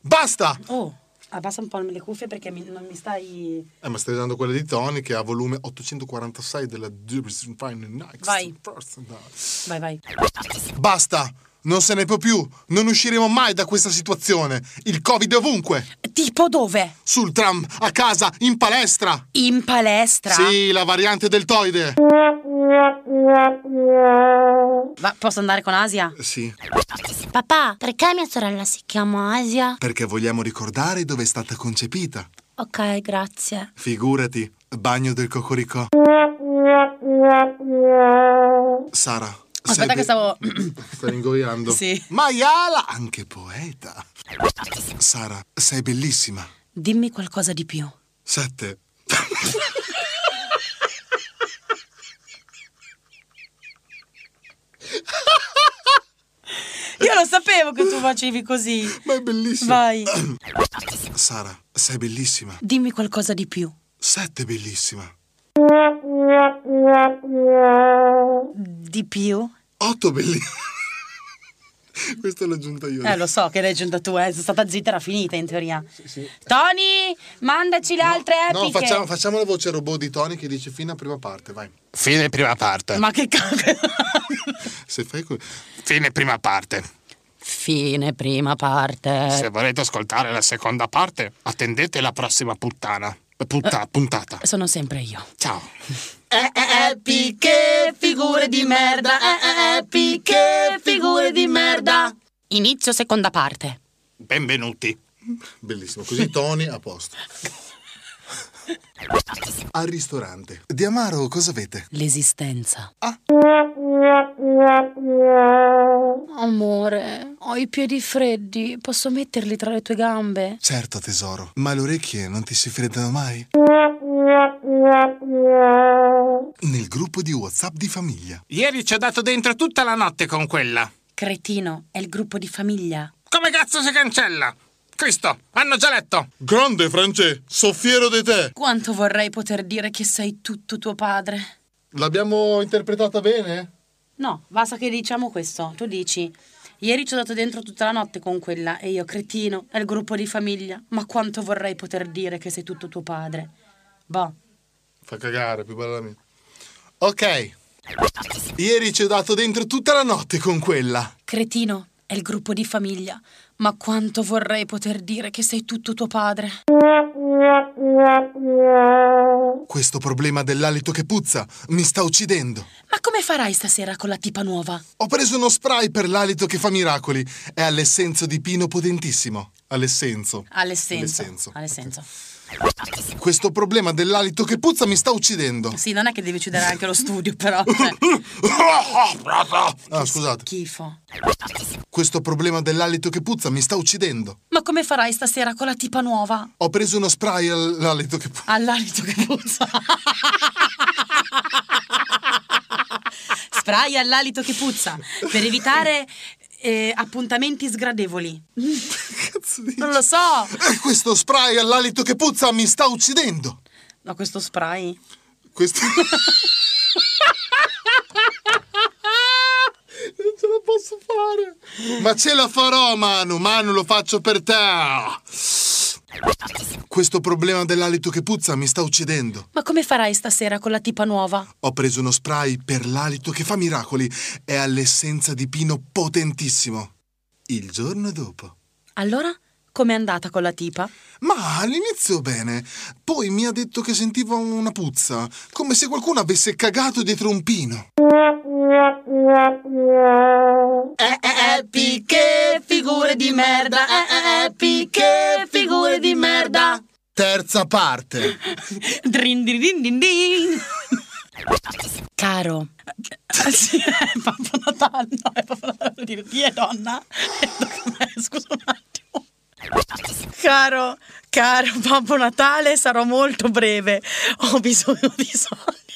Basta! Oh, abbassa un po' le cuffie perché mi- non mi stai... Eh, ma stai usando quelle di Tony che ha volume 846 della. Vai. Vai, vai. Basta! Non se ne può più. Non usciremo mai da questa situazione. Il Covid è ovunque. Tipo dove? Sul tram, a casa, in palestra. In palestra? Sì, la variante deltoide. Ma posso andare con Asia? Sì, Papà, perché mia sorella si chiama Asia? perché vogliamo ricordare dove è stata concepita. Ok, grazie. Figurati, bagno del cocoricò. Sara, Aspetta che stavo... Stai ingoiando. Sì. Maiala, anche poeta. Sara, sei bellissima. Dimmi qualcosa di più. Sette. Io lo sapevo che tu facevi così. Ma è bellissimo. Vai. Sara, sei bellissima. Dimmi qualcosa di più. Sette bellissima. Di più? Otto bellissima. Questo l'ho aggiunta io. Eh, lo so che l'hai aggiunta tu, eh. Sono stata zitta, era finita in teoria. Tony, mandaci le altre epiche. No, facciamo, facciamo la voce robot di Tony che dice fino a prima parte, vai. Fine prima parte. Ma che cacchio. Se fai que- Fine prima parte. Fine prima parte. Se volete ascoltare la seconda parte, attendete la prossima puttana. Putta- puntata. Sono sempre io. Ciao. Eh, eh, epiche figure di merda. Eh, eh, epiche figure di merda. Inizio seconda parte. Benvenuti. Bellissimo, così Tony a posto. Al ristorante. Di Amaro cosa avete? L'esistenza. Ah. Amore, ho i piedi freddi. Posso metterli tra le tue gambe? Certo tesoro, ma le orecchie non ti si freddano mai? Nel gruppo di WhatsApp di famiglia. Ieri ci ho dato dentro tutta la notte con quella. Cretino, è il gruppo di famiglia. Come cazzo si cancella? Cristo, hanno già letto. Grande France, so fiero di te. Quanto vorrei poter dire che sei tutto tuo padre. L'abbiamo interpretata bene? No, basta che diciamo questo. Tu dici, ieri ci ho dato dentro tutta la notte con quella e io, cretino, è il gruppo di famiglia. Ma quanto vorrei poter dire che sei tutto tuo padre. Boh. Fa cagare, più bella la mia. Ok. Ieri ci ho dato dentro tutta la notte con quella. Cretino, è il gruppo di famiglia. Ma quanto vorrei poter dire che sei tutto tuo padre. Questo problema dell'alito che puzza mi sta uccidendo. Ma come farai stasera con la tipa nuova? Ho preso uno spray per l'alito che fa miracoli. È all'essenzo di pino potentissimo. All'essenzo. All'essenzo. All'essenzo. All'essenzo. Questo problema dell'alito che puzza mi sta uccidendo. Sì, non è che devi chiudere anche lo studio, però. Cioè, Ah, scusate. schifo. Questo problema dell'alito che puzza mi sta uccidendo. Ma come farai stasera con la tipa nuova? Ho preso uno spray all'alito che puzza. All'alito che puzza. Spray all'alito che puzza. Per evitare eh, appuntamenti sgradevoli. Non lo so. E questo spray all'alito che puzza mi sta uccidendo. Ma questo spray? Questo... non ce la posso fare. Ma ce la farò, Manu. Manu, lo faccio per te. Questo problema dell'alito che puzza mi sta uccidendo. Ma come farai stasera con la tipa nuova? Ho preso uno spray per l'alito che fa miracoli. È all'essenza di pino potentissimo. Il giorno dopo. Allora, com'è andata con la tipa? Ma all'inizio bene, poi mi ha detto che sentiva una puzza, come se qualcuno avesse cagato dietro un pino. Eh, eh, epiche figure di merda. Eh, eh, epiche figure di merda. Terza parte. Drin, din, din, din, din. Caro. Eh, Sì, è Babbo Natale. No, è Babbo Natale. Devo dire, chi è donna? Eh? Scusa un attimo. Caro, caro Babbo Natale, sarò molto breve. Ho bisogno di soldi.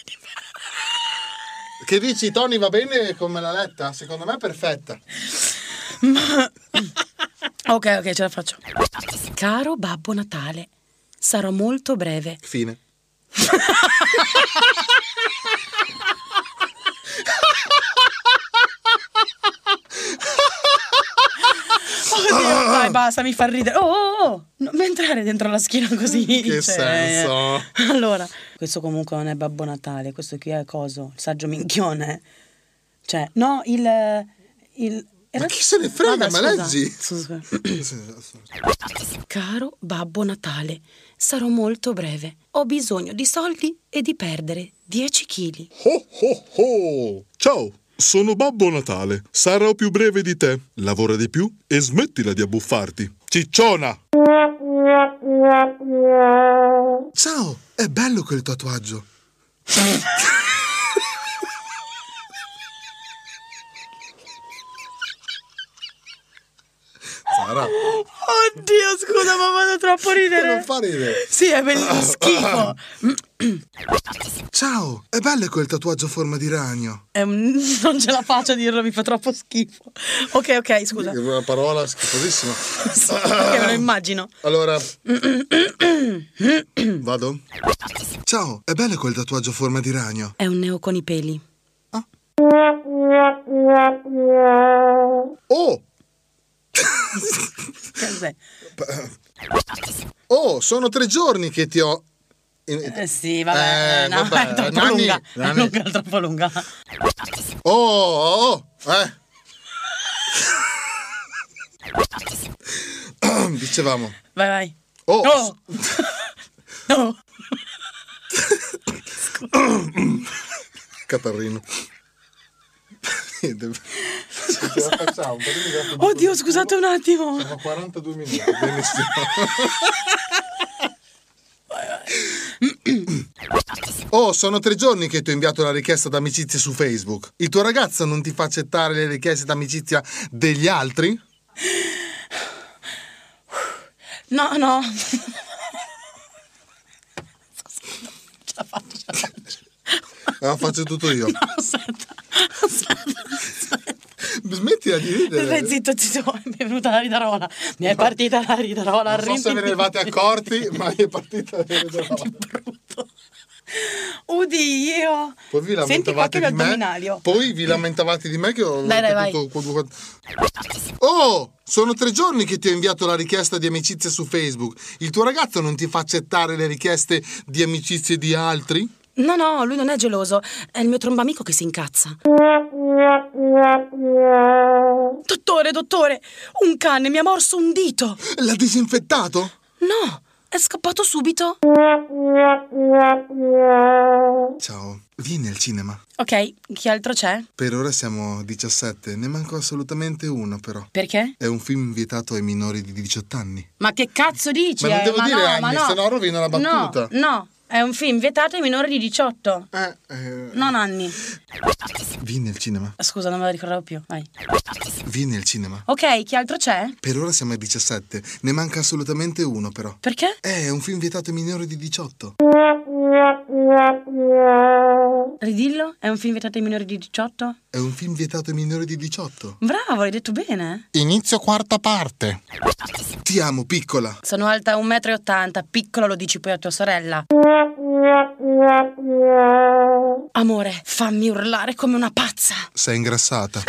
Che dici, Tony, va bene come l'ha letta? Secondo me è perfetta. Ma... Ok, ok, ce la faccio. Caro Babbo Natale, sarò molto breve. Fine. Oddio, dai, basta, mi fa ridere. Oh, oh, oh, non mi entrare dentro la schiena così. Che cioè. senso? Allora, questo comunque non è Babbo Natale, questo qui è coso, il saggio minchione. Cioè, no, il... il Ma chi se ne frega, Vabbè, ma scusa. leggi. Scusa, scusa. Caro Babbo Natale, sarò molto breve. Ho bisogno di soldi e di perdere 10 kg. Oh oh oh! Ciao, sono Babbo Natale. Sarò più breve di te. Lavora di più e smettila di abbuffarti. Cicciona! Ciao, è bello quel tatuaggio. Sara, Oddio, scusa, ma vado troppo a ridere. non fa ridere. Sì, è bellissimo schifo. Ciao, è bello quel tatuaggio a forma di ragno. Un- Non ce la faccio a dirlo, mi fa troppo schifo. Ok, ok, scusa. È una parola schifosissima. Perché me lo immagino. Allora, vado? Ciao, è bello quel tatuaggio a forma di ragno. È un neo con i peli. Oh! Oh, sono tre giorni che ti ho... Eh, sì, vabbè, Eh, no, vabbè, è troppo Nanni, lunga. È Nanni. lunga, è troppo lunga. Oh, oh, oh, eh. Dicevamo. Vai, vai. Oh! No. Catarrino. La facciamo. Oddio, scusate un attimo. Sono 42 minuti, benissimo. Oh, sono tre giorni che ti ho inviato la richiesta d'amicizia su Facebook. Il tuo ragazzo non ti fa accettare le richieste d'amicizia degli altri? No, no. Ce la faccio, ce la faccio. La faccio tutto io. No, aspetta. Smettila di ridere. Stai zitto, zitto, mi è venuta la ridarola. Mi è partita la ridarola. Non so se ve ne eravate accorti, ma mi è partita la ridarola. Udi, io. Poi vi Senti lamentavate che di me. Poi vi lamentavate di me che ho Dai, tutto Oh, sono tre giorni che ti ho inviato la richiesta di amicizia su Facebook. Il tuo ragazzo non ti fa accettare le richieste di amicizie di altri? No, no, lui non è geloso. È il mio trombamico che si incazza. Dottore, dottore, un cane mi ha morso un dito. L'ha disinfettato? No, è scappato subito. Ciao, vieni al cinema. Ok, chi altro c'è? Per ora siamo 17, ne manco assolutamente uno però. Perché? È un film vietato ai minori di 18 anni. Ma che cazzo dici? Ma non eh? devo dire no, anni, ma no. se no rovino la battuta. No, no, è un film vietato ai minori di 18. Eh, Non anni. Vieni al cinema. Scusa, non me la ricordavo più. Vai. Vieni al cinema. Ok, chi altro c'è? Per ora siamo a 17, ne manca assolutamente uno però. Perché? Eh, È un film vietato ai minori di 18. Ridillo? È un film vietato ai minori di 18? È un film vietato ai minori di 18. Bravo, hai detto bene. Inizio quarta parte. Ti amo, piccola. Sono alta 1,80 m, piccolo lo dici poi a tua sorella. Amore, fammi urlare come una pazza. Sei ingrassata.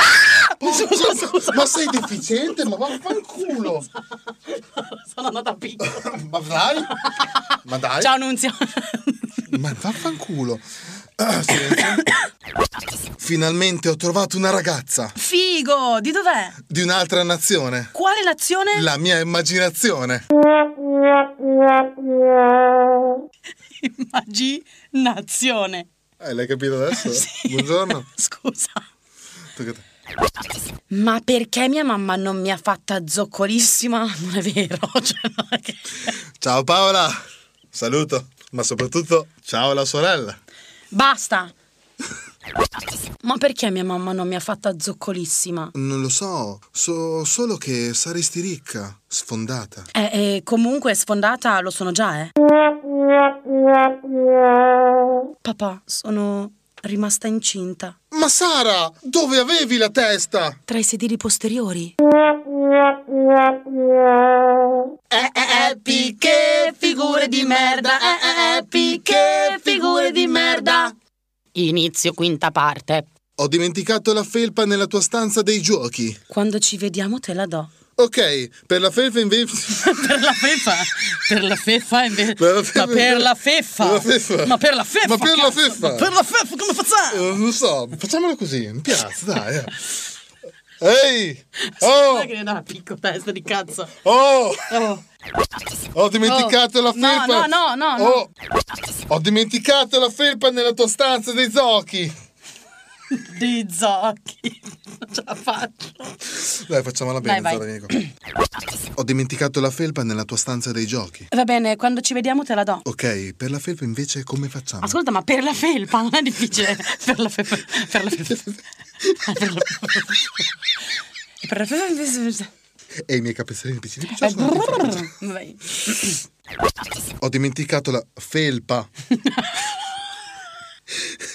Scusa, scusa. Ma sei deficiente? Ma vaffanculo. Sono nata piccola. Ma dai. Ma dai. Ciao Nunzio. Ma vaffanculo. Ah. Finalmente ho trovato una ragazza Figo, di dov'è? di un'altra nazione. Quale nazione? La mia immaginazione. Immaginazione. Eh, l'hai capito adesso? Buongiorno. Scusa. Ma perché mia mamma non mi ha fatta zoccolissima? Non è vero. Cioè, non è che... Ciao Paola. Saluto. Ma soprattutto ciao alla sorella. Basta. Ma perché mia mamma non mi ha fatta zoccolissima? Non lo so, so solo che saresti ricca, sfondata. Eh, eh, comunque sfondata lo sono già, eh. Papà, sono rimasta incinta. Ma Sara, dove avevi la testa? Tra i sedili posteriori. Eh, eh, eh, picche, figure di merda. Eh, eh, eh, picche, figure di merda. Inizio quinta parte. Ho dimenticato la felpa nella tua stanza dei giochi. Quando ci vediamo te la do. Ok, per la felpa invece... per la feffa. Per la feffa invece. Per la feffa- Ma per la feffa. Ma per la feffa. Ma per la feffa. Ma per la feffa come facciamo? Eh, non so, facciamolo così, mi piace, dai. eh. Ehi! Oh! Che ne dà una picco testa di cazzo. Oh! Oh. Ho dimenticato Oh. la No, felpa. no, no, no, no. Oh. Ho dimenticato la felpa nella tua stanza dei zocchi. Di zocchi. Non ce la faccio. Dai, facciamola bene, Dai, Zara, qua. Ho dimenticato la felpa nella tua stanza dei giochi. Va bene, quando ci vediamo te la do. Ok, per la felpa invece come facciamo? Ascolta, ma per la felpa non è difficile. Per la felpa. Per la felpa. Ah, Per la E per la felpa. E i miei capezzolini piccini piccini. Vai. Ho dimenticato la felpa.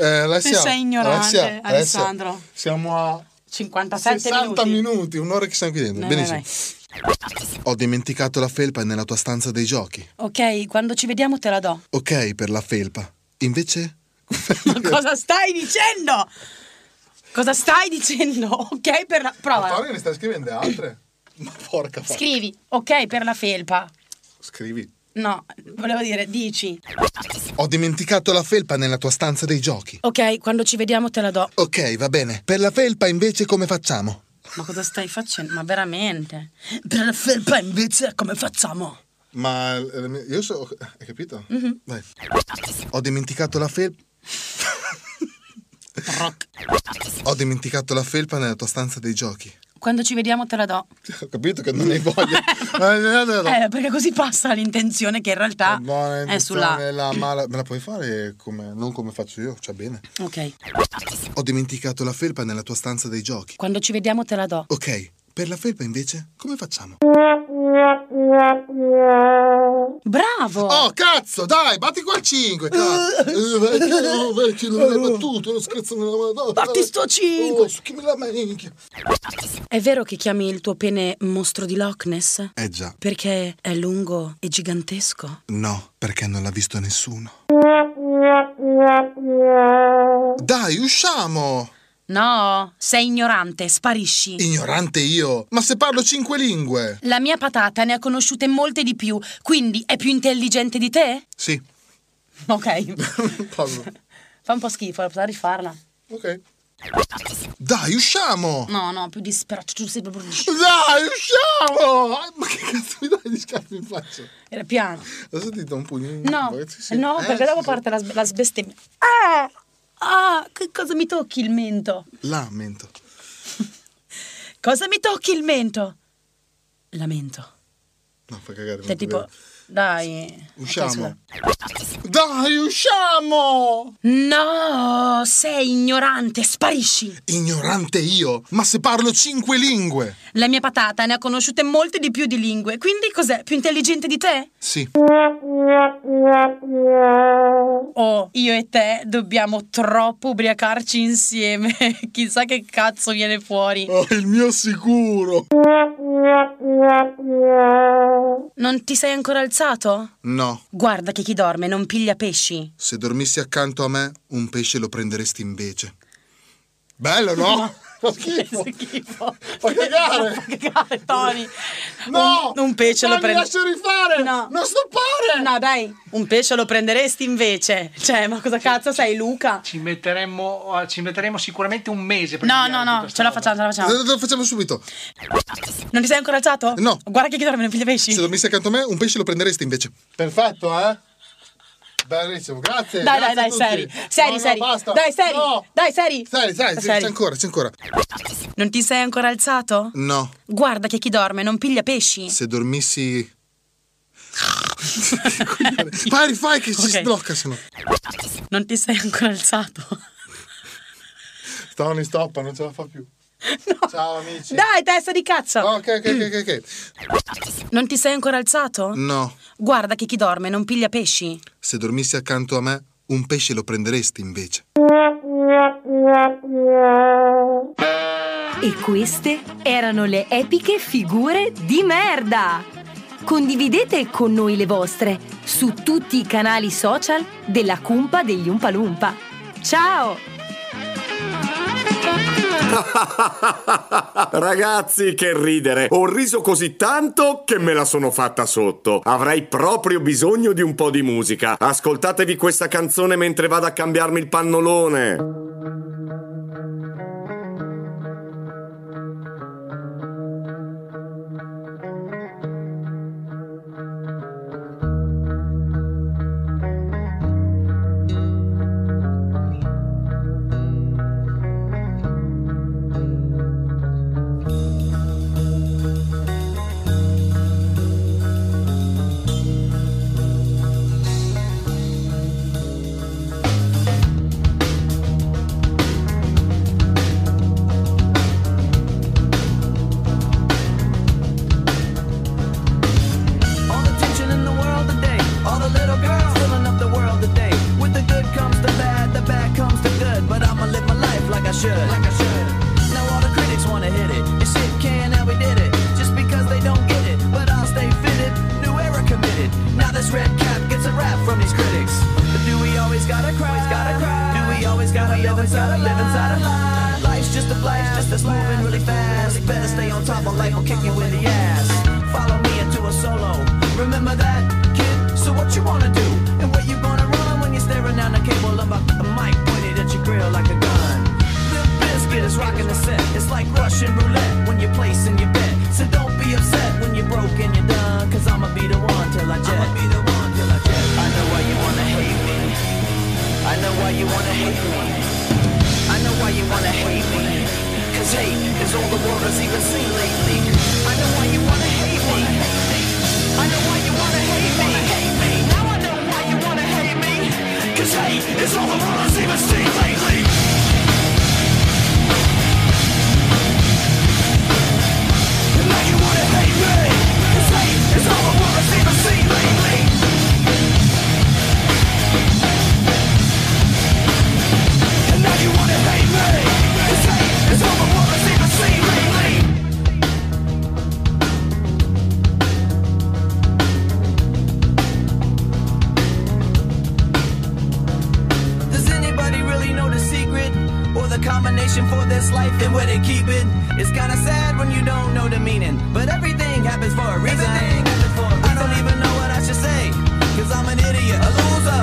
eh, Alessia, Se sei ignorante, Alessia, Alessia, Alessandro. siamo a 57 60 minuti. minuti, un'ora che stiamo qui dentro. Vai, Benissimo. Ho dimenticato la felpa nella tua stanza dei giochi. Ok, quando ci vediamo te la do. Ok, per la felpa. Invece? Ma cosa stai dicendo? Cosa stai dicendo? Ok, per la. Prova. ne stai scrivendo altre? Ma porca Scrivi. Ok, per la felpa. Scrivi. No, volevo dire, dici. Ho dimenticato la felpa nella tua stanza dei giochi. Ok, quando ci vediamo te la do. Ok, va bene. Per la felpa invece come facciamo? Ma cosa stai facendo? Ma veramente? Per la felpa invece come facciamo? Ma eh, io so... Hai capito? Mhm. Dai. Ho dimenticato la felpa... Ho dimenticato la felpa nella tua stanza dei giochi. Quando ci vediamo te la do. Ho capito che non hai voglia. Eh, Eh, perché così passa l'intenzione che in realtà Buona è sulla. la mala- Me la puoi fare come... non come faccio io, cioè bene. Ok. Ho dimenticato la felpa nella tua stanza dei giochi. Quando ci vediamo te la do. Ok, per la felpa invece come facciamo? Bravo! Oh, cazzo, dai, batti quel 5, cazzo. Eh, vecchio, vecchio, non l'hai battuto, lo scherzo nella madonna. Batti sto 5! Oh, succhimi la minchia. È vero che chiami il tuo pene mostro di Loch Ness? Eh già. Perché è lungo e gigantesco? No, perché non l'ha visto nessuno. Dai, usciamo! No, sei ignorante, sparisci. Ignorante io. Ma se parlo cinque lingue. La mia patata ne ha conosciute molte di più, quindi è più intelligente di te? Sì. Ok. Cosa? Fa un po' schifo, potrei rifarla. Ok. Dai, usciamo! No, no, più disperato, tu sei proprio... Dai, usciamo! Ah, Ma che cazzo mi dai di scarpe in faccia? Era piano. Ti do un pugno. No, Sì, sì. no, Eh, perché dopo parte la, la sbestemmia. Ah! Ah, che cosa mi tocchi il mento? Lamento. Cosa mi tocchi il mento? Lamento. No, fa cagare. Cioè, tipo, credo. Dai. Usciamo. Dai, usciamo! No, sei ignorante, sparisci. Ignorante io? Ma se parlo cinque lingue! La mia patata ne ha conosciute molte di più di lingue, quindi cos'è? Più intelligente di te? Sì. Oh, io e te dobbiamo troppo ubriacarci insieme. Chissà che cazzo viene fuori. Oh, il mio sicuro! Non ti sei ancora alzato? No, Guarda che chi dorme non piglia pesci. se dormissi accanto a me, un pesce lo prenderesti invece. Bello, no? Fa schifo. schifo. Fa cagare. Fa cagare, Tony. No! Un, un pesce lo Ma mi prende. lascio rifare! No. Non stoppare! No, dai, un pesce lo prenderesti invece. Cioè, ma cosa cazzo sei, Luca? Ci metteremmo, ci metteremo sicuramente un mese per No, no, no, ce la facciamo, ce la facciamo. Lo, lo facciamo subito. Non ti sei ancora alzato? No. Guarda che chi dorme non piglia pesci. Se dormissi accanto a me, un pesce lo prenderesti invece. Perfetto, eh? Bellissimo, grazie. Dai, dai, grazie dai, tutti. seri. Seri, No, no, seri. basta. Dai, seri. No. Dai, seri. Seri, seri, Seri. c'è ancora, c'è ancora. Non ti sei ancora alzato? No, Guarda che chi dorme non piglia pesci. se dormissi... Vai, rifai che si Ok. sblocca, se no. Non ti sei ancora alzato. Tony, stoppa, non ce la fa più. Ciao, amici. Dai, testa di cazzo. Ok, ok, ok, ok, ok. Non ti sei ancora alzato? No, Guarda che chi dorme non piglia pesci. se dormissi accanto a me, un pesce lo prenderesti invece. E queste erano le epiche figure di merda. Condividete con noi le vostre su tutti i canali social della Cumpa degli Umpalumpa. Ciao! Ragazzi, che ridere! Ho riso così tanto che me la sono fatta sotto. Avrei proprio bisogno di un po' di musica. Ascoltatevi questa canzone mentre vado a cambiarmi il pannolone. Me of inside, I live inside a lie. Life's just a flash, just that's moving really fast. Better stay on top, or life will kick you in the ass. Follow me into a solo. Remember that, kid? So what you wanna do? And where you gonna run when you're staring down the cable of a, a mic pointed at your grill like a gun? Limp Bizkit is rocking the set. It's like Russian roulette when you're placing your bet. So don't be upset when you're broke and you're done. Cause I'ma be the one till I jet. I'ma be the one till I jet. I know why you wanna hate me. I know why you wanna hate me. I know why you wanna hate me. Cause hate is all the world has even seen lately. I know why you wanna hate me. I know why you wanna hate me. Hate me. Now I know why you wanna hate me. Cause hate is all the world has even seen lately. Now you wanna hate me. Cause hate is all the world has even seen lately. This life and where they keep it? It's kinda sad when you don't know the meaning. But everything happens for a reason. I don't even know what I should say. Cause I'm an idiot, a loser,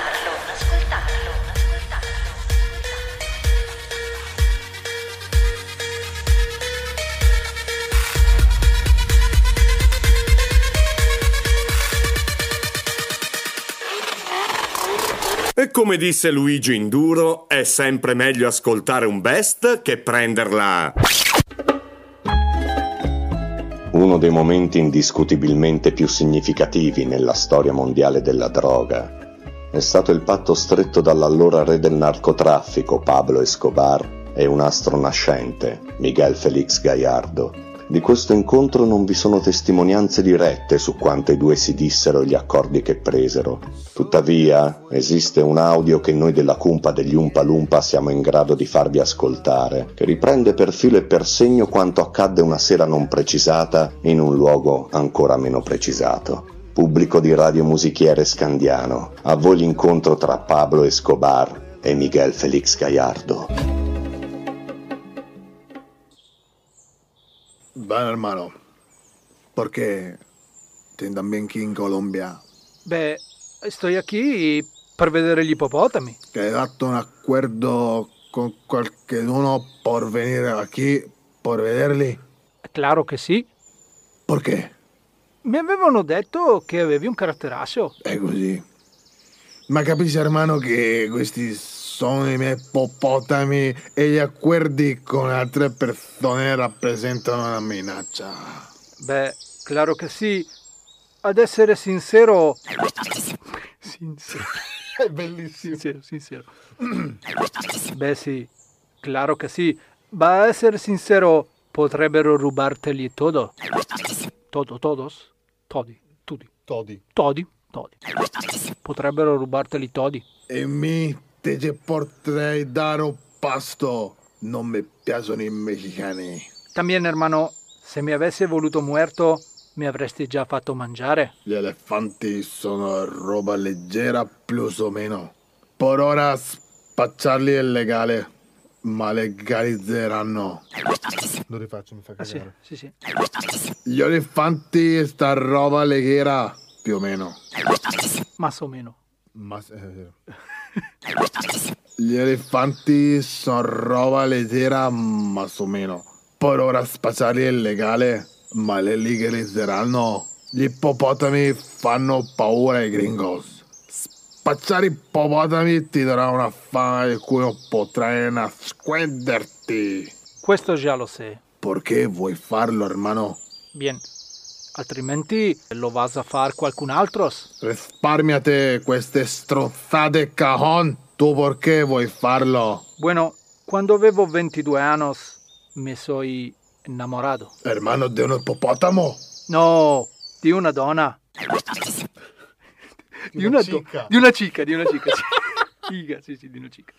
E come disse Luigi Induro, è sempre meglio ascoltare un best che prenderla. Uno dei momenti indiscutibilmente più significativi nella storia mondiale della droga è stato il patto stretto dall'allora re del narcotraffico Pablo Escobar e un astro nascente, Miguel Felix Gallardo. Di questo incontro non vi sono testimonianze dirette su quanto i due si dissero e gli accordi che presero. Tuttavia, esiste un audio che noi della cumpa degli Umpa Lumpa siamo in grado di farvi ascoltare, che riprende per filo e per segno quanto accadde una sera non precisata in un luogo ancora meno precisato. Pubblico di Radio Musichiere Scandiano, a voi l'incontro tra Pablo Escobar e Miguel Felix Gallardo. Bueno, hermano. ¿Por qué te también aquí in Colombia? Beh, sto qui per vedere gli ippopotami. Que hai dato un acuerdo con qualcuno por venir aquí por vederli? Claro che sì. Perché? Mi avevano detto che avevi un caratteraccio. È così. Ma capisci, hermano, che questi sono i miei ippopotami e gli accordi con altre persone rappresentano una minaccia. Beh, claro che sì. Ad essere sincero... sincero. È bellissimo. Sincero, sincero. Beh sì, claro che sì. Ma a essere sincero, potrebbero rubarteli todo. Todo, todos? Todi, tutti. Todi. Todi, todi. Potrebbero rubarteli todi. E mi te ci potrei dare un pasto. Non mi piacciono i messicani. También, hermano, se mi avessi voluto muerto, mi avresti già fatto mangiare. Gli elefanti sono roba leggera più o meno. Per ora spacciarli è legale, ma legalizzeranno. Lo rifaccio, mi fa Ah sì, cagare. sì, sì. Gli elefanti sta roba leggera, più o meno. Más o meno. Ma eh, Gli elefanti sono roba leggera, ma o meno. Per ora spacciarli è legale, ma le legalizzeranno. Gli ippopotami fanno paura ai gringos. Spacciare ippopotami ti darà una fame di cui non potrai nasconderti. Questo già lo sai. Perché vuoi farlo, hermano? Bien. Altrimenti lo vas a far qualcun altro. Risparmiate queste strozzate cajon. Tu perché vuoi farlo? Bueno, quando avevo 22 anni mi soy innamorato. Hermano di un ippopotamo? No, di una donna. Di una do- cica. Di una cica, di una cica. Figa, sì, sì, di una cica.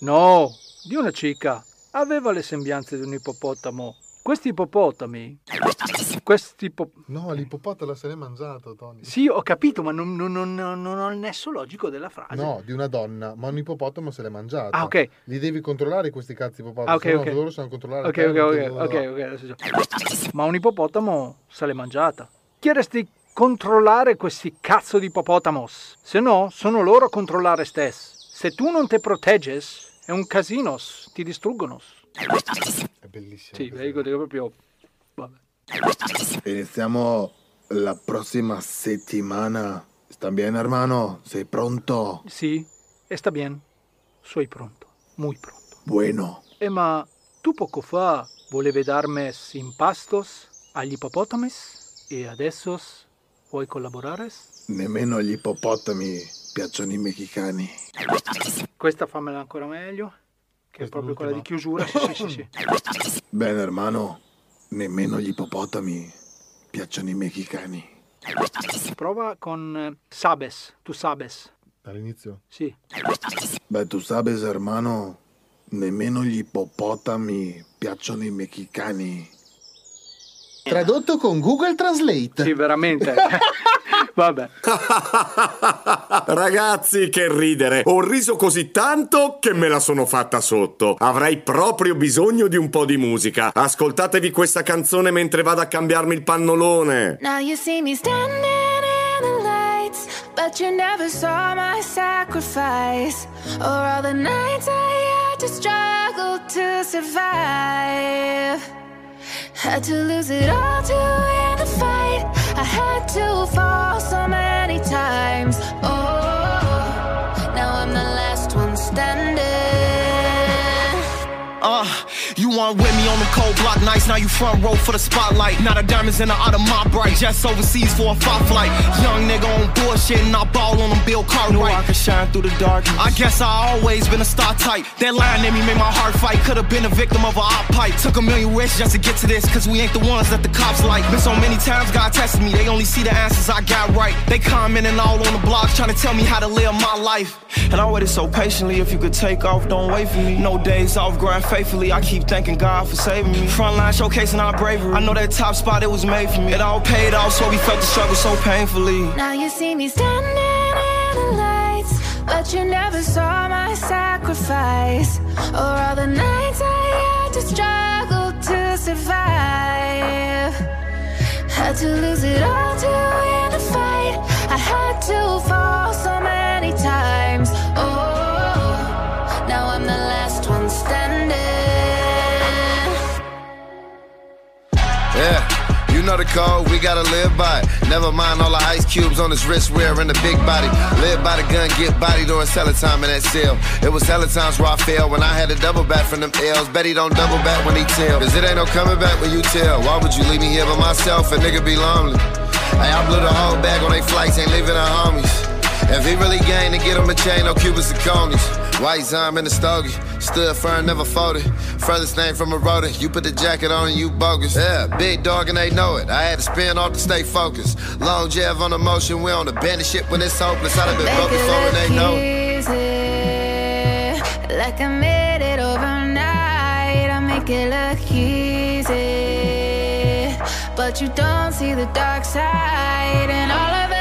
No, di una cica. Aveva le sembianze di un ippopotamo. Questi ippopotami. Questi ippopotami. No, l'ippopotamo se l'è mangiato, Tony. Sì, ho capito, ma non, non- non- non ho il nesso logico della frase. No, di una donna, ma un ippopotamo se l'è mangiato. Ah, ok. Li devi controllare questi cazzi ippopotami, Ah, ok, se no ok. loro sanno controllare Ok, ok, ok, ok, adesso. Ma un ippopotamo se l'è mangiata. Chiederesti controllare questi cazzo di ippopotamos. Se no, sono loro a controllare stessi. Se tu non te protegges, è un casino, ti distruggono. È bellissimo. Sì, dico, dico proprio... Vabbè. Iniziamo la prossima settimana. Sta bien, hermano? Sei pronto? Sì, e sta bien. Soy pronto, muy pronto. Bueno. Eh, ma tu poco fa volevi darmi impastos agli ippopotamis e adesso vuoi collaborare? Nemmeno gli ippopotami piacciono i messicani. Questa fammela ancora meglio, che è proprio quella di chiusura. Sì, sì, sì, sì. Bene, hermano. Nemmeno gli ippopotami piacciono i messicani. Prova con eh, sabes, tu sabes. All'inizio? Sì. Beh, tu sabes, hermano, nemmeno gli ippopotami piacciono i messicani. Tradotto con Google Translate. Sì, veramente. Vabbè. Ragazzi, che ridere! Ho riso così tanto che me la sono fatta sotto. Avrei proprio bisogno di un po' di musica. Ascoltatevi questa canzone mentre vado a cambiarmi il pannolone. Now you see me standing in the lights, but you never saw my sacrifice. Or all the nights I had to struggle to survive. Had to lose it all to win the fight. I had to fall so many times. Oh, now I'm the last one standing. Uh you with me on them cold block nights, now you front row for the spotlight. Now the diamonds in the out of my bright, just overseas for a fight flight. Young nigga on bullshit and I ball on them Bill Cartwright. I can shine through the dark. I guess I always been a star type. That line in me made my heart fight. Could've been a victim of a op pipe. Took a million risks just to get to this, cause we ain't the ones that the cops like. Been so many times God tested me, they only see the answers I got right. They commenting all on the blogs trying to tell me how to live my life. And I waited so patiently, if you could take off, don't wait for me. No days off, grind faithfully. I keep thanking God for saving me. Frontline showcasing our bravery. I know that top spot, it was made for me. It all paid off, so we felt the struggle so painfully. Now you see me standing in the lights, but you never saw my sacrifice. Or all the nights I had to struggle to survive. Had to lose it all to win the fight. I had to fall so many Yeah, you know the code, we gotta live by it. Never mind all the ice cubes on his wrist wearing the big body. Live by the gun, get body during hella time in that cell. It was hella times where I failed when I had to double back from them L's. Bet he don't double back when he tell. Cause it ain't no coming back when you tell. Why would you leave me here by myself? A nigga be lonely. Hey, I blew the whole bag on they flights, ain't leaving the homies. If he really gang, then get him a chain, no Cubans and conies. White Zime in the stogie, stood firm, never folded. Furthest name from a rodent, you put the jacket on and you bogus. Yeah, big dog and they know it. I had to spin off to stay focused. Long jab on the motion, we on the bandit ship when it's hopeless. I'd have been broke before and they know it. like I made it overnight. I make it look easy, but you don't see the dark side and all of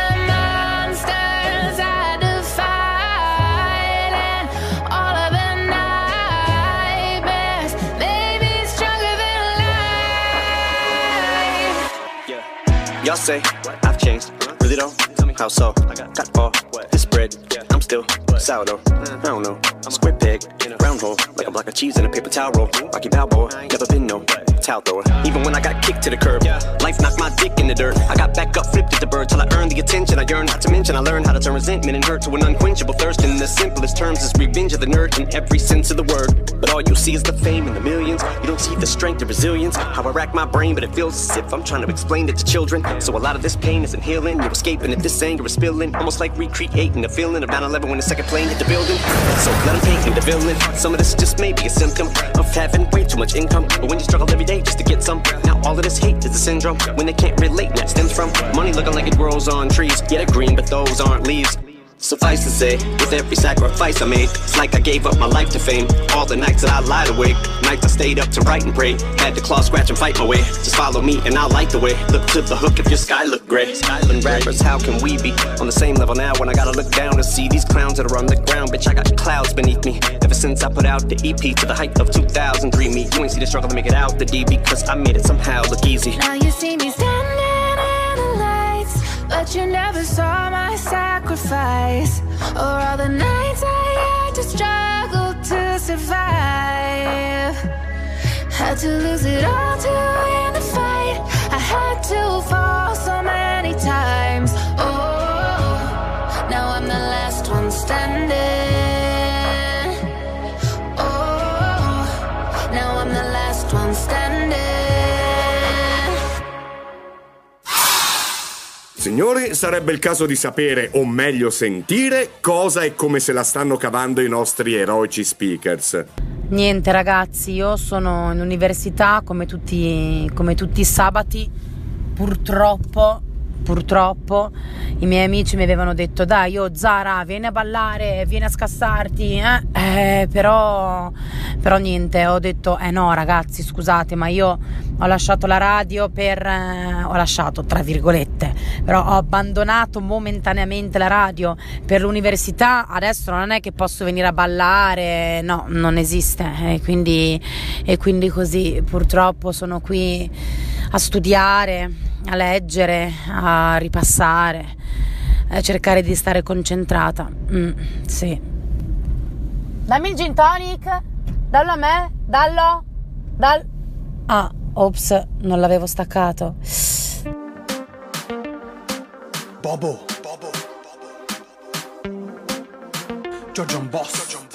Y'all say I've changed, really don't tell me how so. I Got all this bread, I'm still sourdough. I don't know, I'm square peg, in a round hole, like a block of cheese in a paper towel roll. Rocky Balboa, never been no towel thrower. Even when I got kicked to the curb, life knocked my dick in the dirt. I got back up, flipped at the bird till I earned the attention I yearned. Not to mention, I learned how to turn resentment and hurt to an unquenchable thirst. In the simplest terms, is revenge of the nerd in every sense of the word. But all you see is the fame and the millions. You don't see the strength and resilience. How I rack my brain, but it feels as if I'm trying to explain it to children. So a lot of this pain isn't healing. You're escaping it, this anger is spilling. Almost like recreating the feeling of 9 11 when the second plane hit the building. So let them paint me the villain. Some of this just may be a symptom of having way too much income. But when you struggle every day just to get some, now all of this hate is a syndrome. When they can't relate, that stems from money looking like it grows on trees. Yeah, they're green, but those aren't leaves. Suffice to say, with every sacrifice I made, it's like I gave up my life to fame. All the nights that I lied awake, nights I stayed up to write and pray. Had to claw, scratch, and fight my way. Just follow me and I'll light the way. Look to the hook if your sky look gray. Skyland rappers, how can we be on the same level now when I gotta look down and see these clowns that are on the ground? Bitch, I got clouds beneath me. Ever since I put out the EP to the height of 2003, me, you ain't see the struggle to make it out the D because I made it somehow look easy. Now you see but you never saw my sacrifice. Or all the nights I had to struggle to survive. Had to lose it all to win the fight. I had to fall Signori, sarebbe il caso di sapere, o meglio sentire, cosa e come se la stanno cavando i nostri eroici speakers. Niente ragazzi, io sono in università come tutti, i sabati, purtroppo, purtroppo i miei amici mi avevano detto dai io Zara vieni a ballare, vieni a scassarti, eh? Eh, però, però niente, ho detto eh no ragazzi scusate ma io ho lasciato la radio per, eh, ho lasciato tra virgolette, però ho abbandonato momentaneamente la radio per l'università, adesso non è che posso venire a ballare, no, non esiste e quindi, e quindi così purtroppo sono qui a studiare, a leggere, a ripassare, a cercare di stare concentrata. Mm, sì. Dammi il gin tonic, dallo a me, dallo, dal... Ah, ops, non l'avevo staccato. Bobo. Giorgio Boss.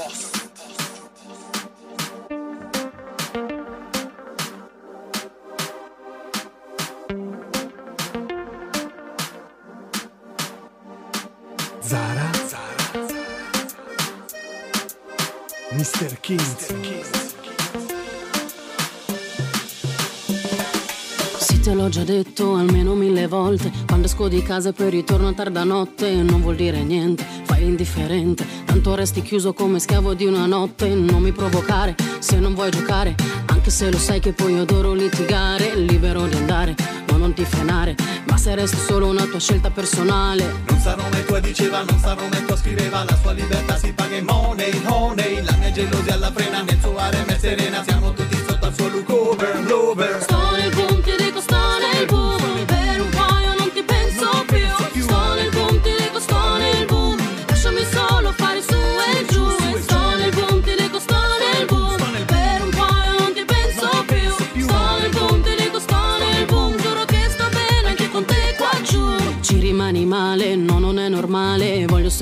Zara, Mr. King. Mr. Te l'ho già detto almeno mille volte Quando esco di casa e poi ritorno a tarda notte Non vuol dire niente, fai indifferente Tanto resti chiuso come schiavo di una notte Non mi provocare se non vuoi giocare Anche se lo sai che poi adoro litigare Libero di andare non ti frenare. Ma se resti solo una tua scelta personale. Non sarò mai tua diceva, non sarò mai tua scriveva La sua libertà si paga in money, honey La mia gelosia alla frena, nel suo harem è serena Siamo tutti sotto al suo look over, lover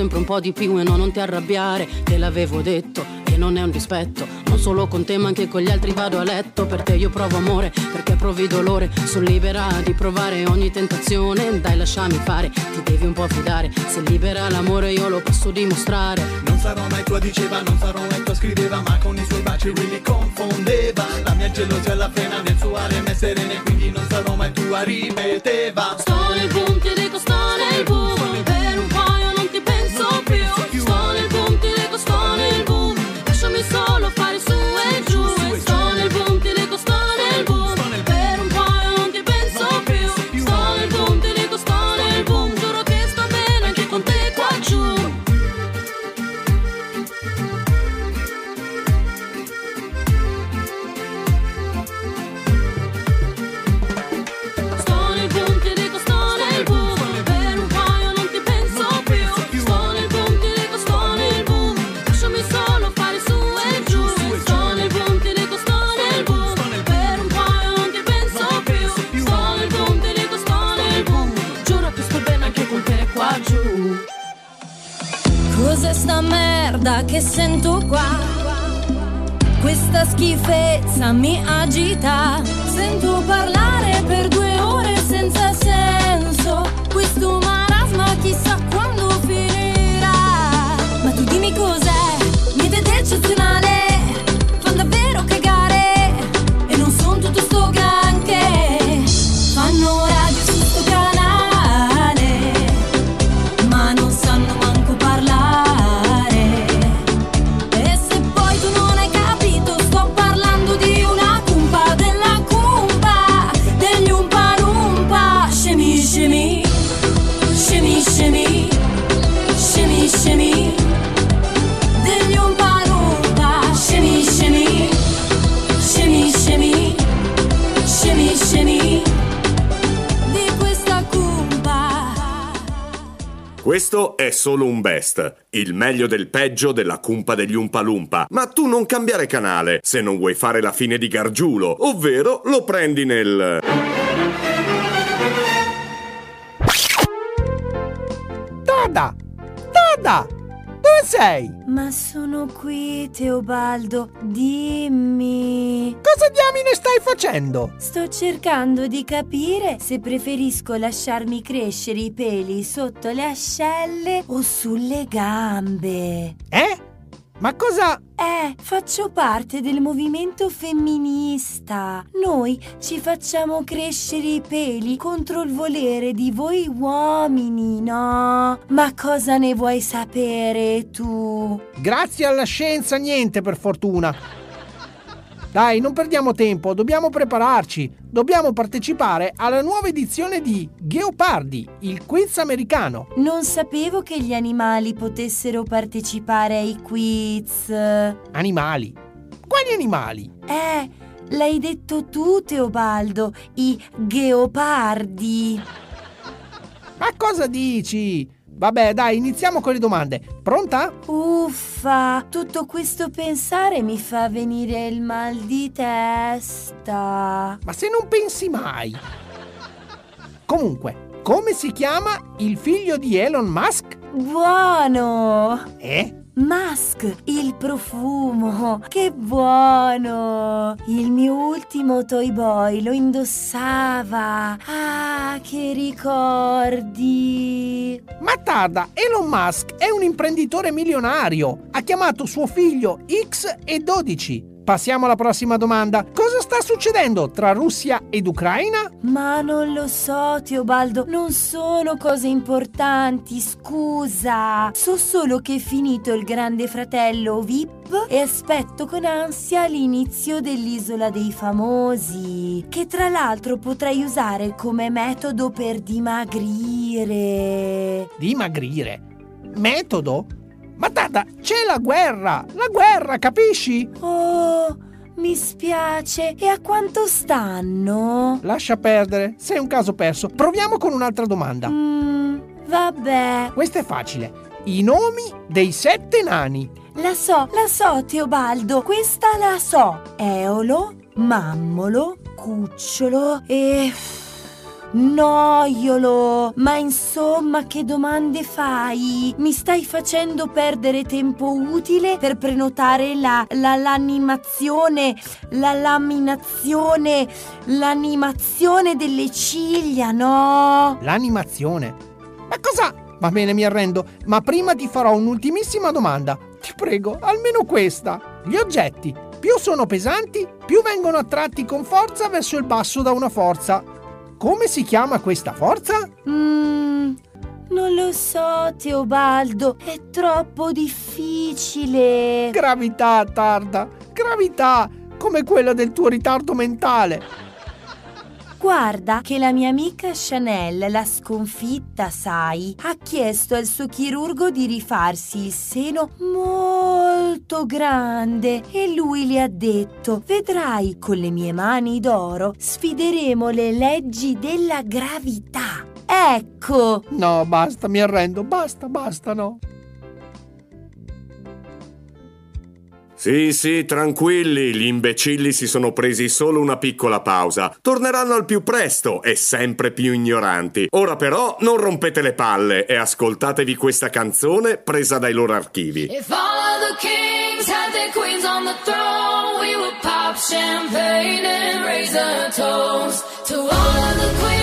sempre un po' di più e no, non ti arrabbiare. Te l'avevo detto che non è un dispetto. Non solo con te, ma anche con gli altri vado a letto. Per te io provo amore, perché provi dolore. Sono libera di provare ogni tentazione. Dai, lasciami fare, ti devi un po' fidare. Se libera l'amore, io lo posso dimostrare. Non sarò mai tua diceva, non sarò mai tua scriveva Ma con i suoi baci really confondeva La mia gelosia alla frena, nel suo harem è serena E quindi non sarò mai tua, ripeteva Sto nel boom, ti dico sto nel boom che sento qua? Questa schifezza mi agita. Sento parlare per due Questo è solo un best, il meglio del peggio della cumpa degli Umpalumpa. Ma tu non cambiare canale se non vuoi fare la fine di Gargiulo, ovvero lo prendi nel... Dada! Dada! Dove sei? Ma sono qui, Teobaldo. Dimmi. Cosa diamine stai facendo? Sto cercando di capire se preferisco lasciarmi crescere i peli sotto le ascelle o sulle gambe. Eh? Ma cosa... Eh, faccio parte del movimento femminista. Noi ci facciamo crescere i peli contro il volere di voi uomini, no? Ma cosa ne vuoi sapere tu? Grazie alla scienza niente per fortuna. Dai, non perdiamo tempo, dobbiamo prepararci. Dobbiamo partecipare alla nuova edizione di Geopardi, il quiz americano. Non sapevo che gli animali potessero partecipare ai quiz. Animali? Quali animali? Eh, l'hai detto tu, Teobaldo, i geopardi. Ma cosa dici? Vabbè, dai, iniziamo con le domande. Pronta? Uffa, tutto questo pensare mi fa venire il mal di testa. Ma se non pensi mai. Comunque, come si chiama il figlio di Elon Musk? Buono! Eh? Musk, il profumo, che buono! Il mio ultimo Toy Boy lo indossava. Ah, che ricordi! Ma tarda, Elon Musk è un imprenditore milionario. Ha chiamato suo figlio X e 12. Passiamo alla prossima domanda. Cosa sta succedendo tra Russia ed Ucraina? Ma non lo so, Teobaldo, non sono cose importanti, scusa. So solo che è finito il grande fratello VIP e aspetto con ansia l'inizio dell'isola dei famosi, che tra l'altro potrei usare come metodo per dimagrire. Dimagrire? Metodo? Ma tarda, c'è la guerra! La guerra, capisci? Oh, mi spiace. E a quanto stanno? Lascia perdere, sei un caso perso. Proviamo con un'altra domanda. Mm, vabbè. Questa è facile. I nomi dei sette nani. La so, la so, Teobaldo. Questa la so. Eolo, Mammolo, Cucciolo e... Noiolo! Ma insomma, che domande fai? Mi stai facendo perdere tempo utile per prenotare la, la l'animazione, la laminazione, l'animazione delle ciglia, no? L'animazione. Ma cosa? Va bene, mi arrendo, ma prima ti farò un'ultimissima domanda. Ti prego, almeno questa. Gli oggetti, più sono pesanti, più vengono attratti con forza verso il basso da una forza. Come si chiama questa forza? Mm, non lo so, Teobaldo, è troppo difficile. Gravità, tarda. Gravità, come quella del tuo ritardo mentale. Guarda che la mia amica Chanel, la sconfitta, sai, ha chiesto al suo chirurgo di rifarsi il seno molto grande e lui le ha detto, vedrai, con le mie mani d'oro sfideremo le leggi della gravità. Ecco! No, basta, mi arrendo, basta, basta, no. Sì, sì, tranquilli, gli imbecilli si sono presi solo una piccola pausa. Torneranno al più presto e sempre più ignoranti. Ora però non rompete le palle e ascoltatevi questa canzone presa dai loro archivi. If all the kings had their queens on the throne, we would pop champagne and raise a toast to all of the queens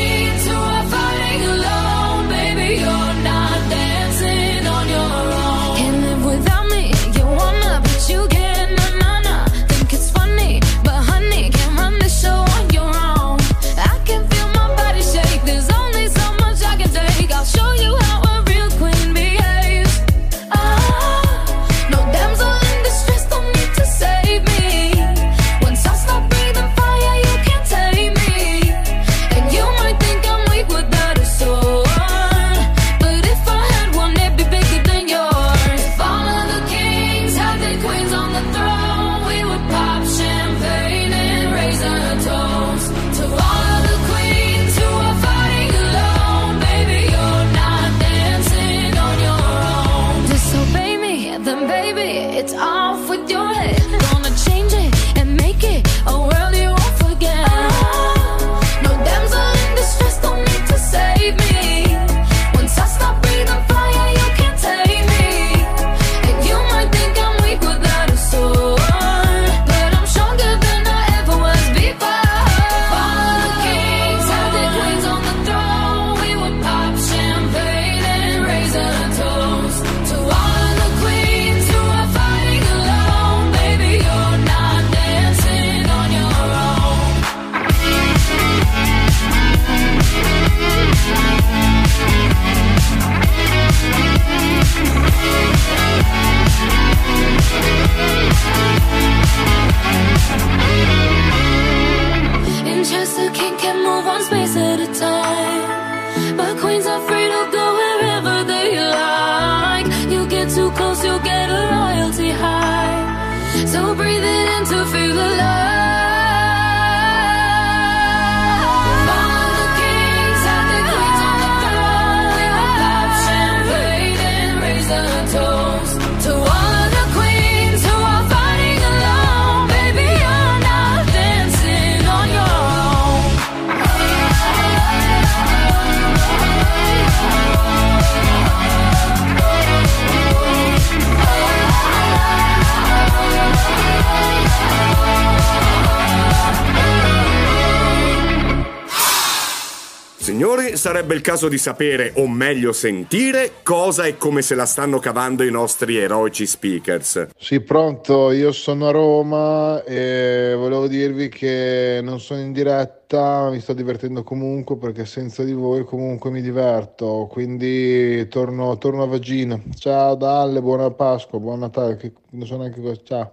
sarebbe il caso di sapere, o meglio sentire, cosa e come se la stanno cavando i nostri eroici speakers. Sì, pronto, io sono a Roma e volevo dirvi che non sono in diretta, mi sto divertendo comunque perché senza di voi comunque mi diverto, quindi torno, torno a Vagina. Ciao Dalle, buona Pasqua, buon Natale, che non so neanche cosa. Ciao.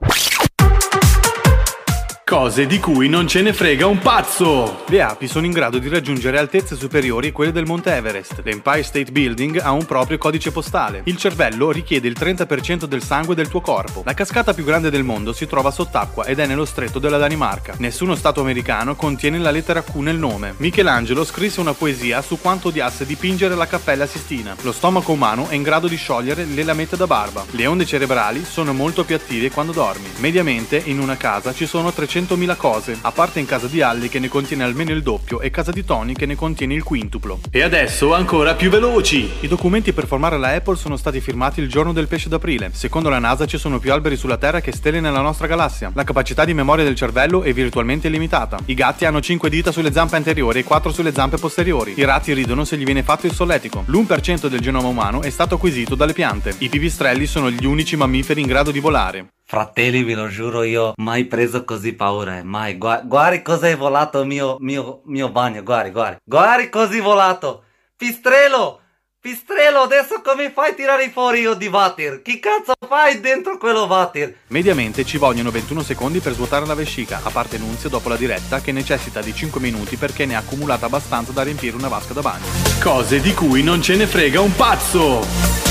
Cose di cui non ce ne frega un pazzo! Le api sono in grado di raggiungere altezze superiori a quelle del Monte Everest. L'Empire State Building ha un proprio codice postale. Il cervello richiede il 30% del sangue del tuo corpo. La cascata più grande del mondo si trova sott'acqua ed è nello stretto della Danimarca. Nessuno stato americano contiene la lettera Q nel nome. Michelangelo scrisse una poesia su quanto odiasse dipingere la Cappella Sistina. Lo stomaco umano è in grado di sciogliere le lamette da barba. Le onde cerebrali sono molto più attive quando dormi. Mediamente in una casa ci sono 300.000 cose, a parte in casa di Alli che ne contiene almeno il doppio e casa di Tony che ne contiene il quintuplo. E adesso ancora più veloci! I documenti per formare la Apple sono stati firmati il giorno del pesce d'aprile. Secondo la NASA ci sono più alberi sulla Terra che stelle nella nostra galassia. La capacità di memoria del cervello è virtualmente illimitata. I gatti hanno 5 dita sulle zampe anteriori e 4 sulle zampe posteriori. I ratti ridono se gli viene fatto il solletico. L'1% del genoma umano è stato acquisito dalle piante. I pipistrelli sono gli unici mammiferi in grado di volare. Fratelli, ve lo giuro, io mai preso così paura, eh, mai. Gua- guardi cosa è volato mio, mio, mio bagno, guardi, guardi. Guardi così volato. Pistrello, Pistrello, adesso come fai a tirare fuori io di water? Chi cazzo fai dentro quello water? Mediamente ci vogliono 21 secondi per svuotare la vescica, a parte Nunzio dopo la diretta che necessita di 5 minuti perché ne ha accumulata abbastanza da riempire una vasca da bagno. Cose di cui non ce ne frega un pazzo!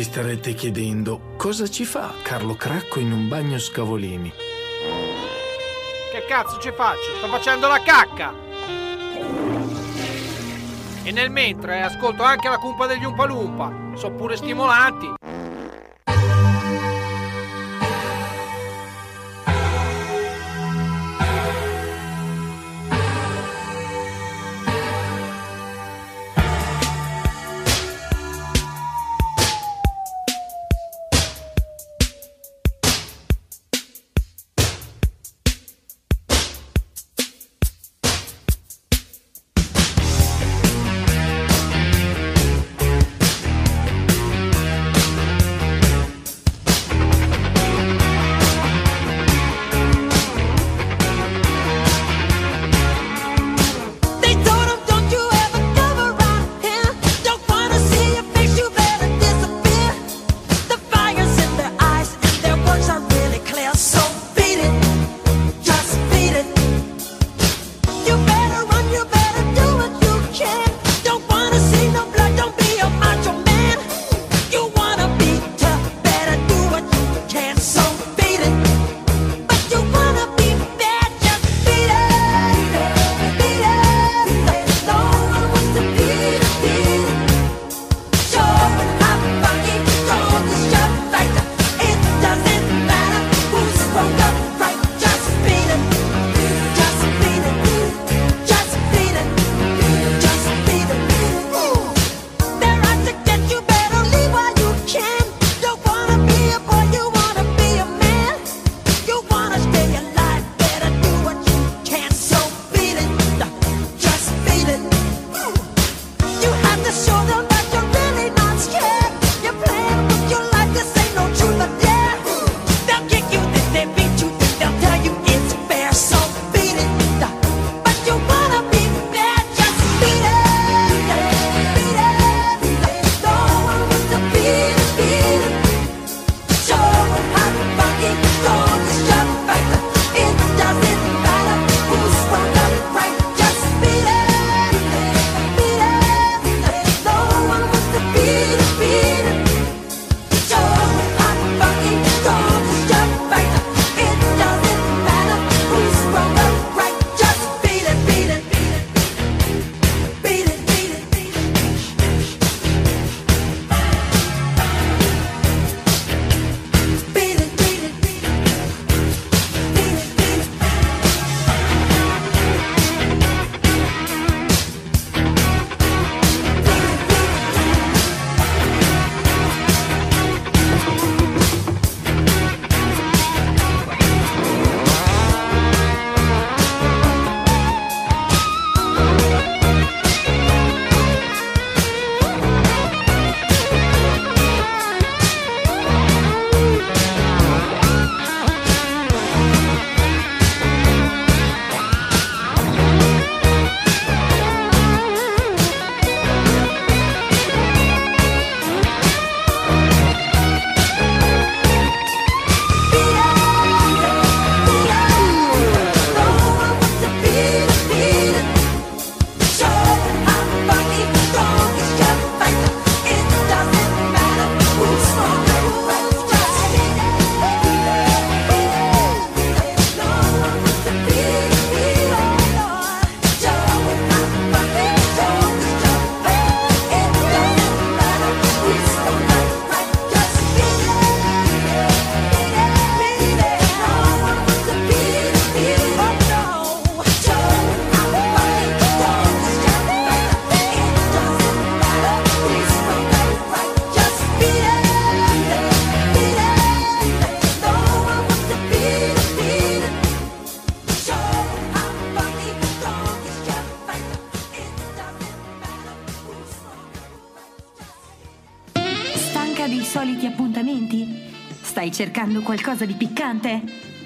Vi starete chiedendo cosa ci fa Carlo Cracco in un bagno scavolini. Che cazzo ci faccio? Sto facendo la cacca! E nel mentre eh, ascolto anche la cumpa degli Umpalumpa. Sono pure stimolanti.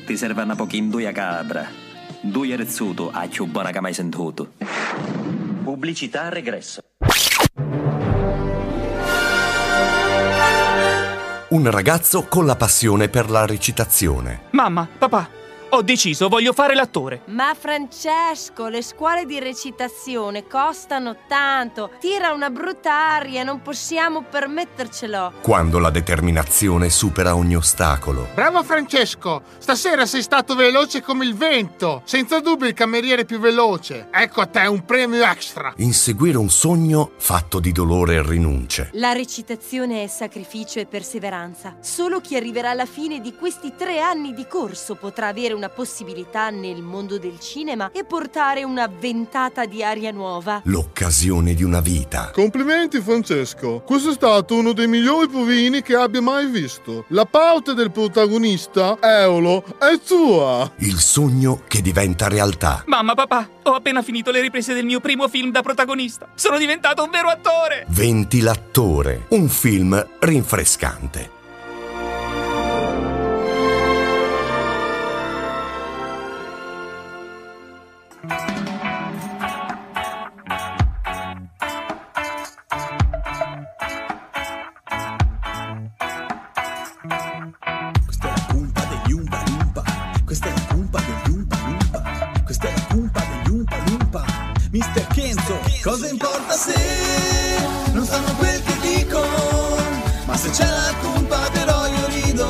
Ti serve una poch'induia capra. Due rezzuto, a più buona che mai sentito. Pubblicità a regresso. Un ragazzo con la passione per la recitazione. Mamma, papà, ho deciso, voglio fare l'attore. Ma Francesco, le scuole di recitazione costano tanto. Tira una brutta aria, non possiamo permettercelo. Quando la determinazione supera ogni ostacolo. Bravo Francesco, stasera sei stato veloce come il vento. Senza dubbio il cameriere più veloce. Ecco a te un premio extra. Inseguire un sogno fatto di dolore e rinunce. La recitazione è sacrificio e perseveranza. Solo chi arriverà alla fine di questi tre anni di corso potrà avere una possibilità nel mondo del cinema e portare una ventata di aria nuova. L'occasione di una vita. Complimenti Francesco, questo è stato uno dei migliori provini che abbia mai visto. La parte del protagonista, Eolo, è tua. Il sogno che diventa realtà. Mamma, papà, ho appena finito le riprese del mio primo film da protagonista. Sono diventato un vero attore. Ventilattore, un film rinfrescante. Cosa importa se non sanno quel che dico? Ma se c'è la cumpa però io rido.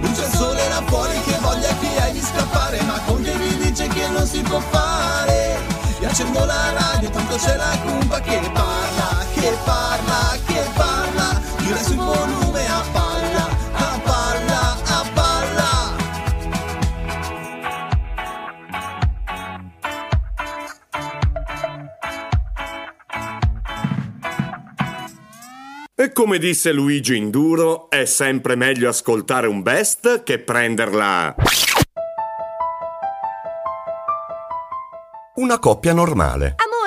Luce il sole là fuori che voglia che hai di scappare. Ma con che mi dice che non si può fare? E accendo la radio, tanto c'è la cumpa che parla, come disse Luigi Induro, è sempre meglio ascoltare un best che prenderla. Una coppia normale. Amore,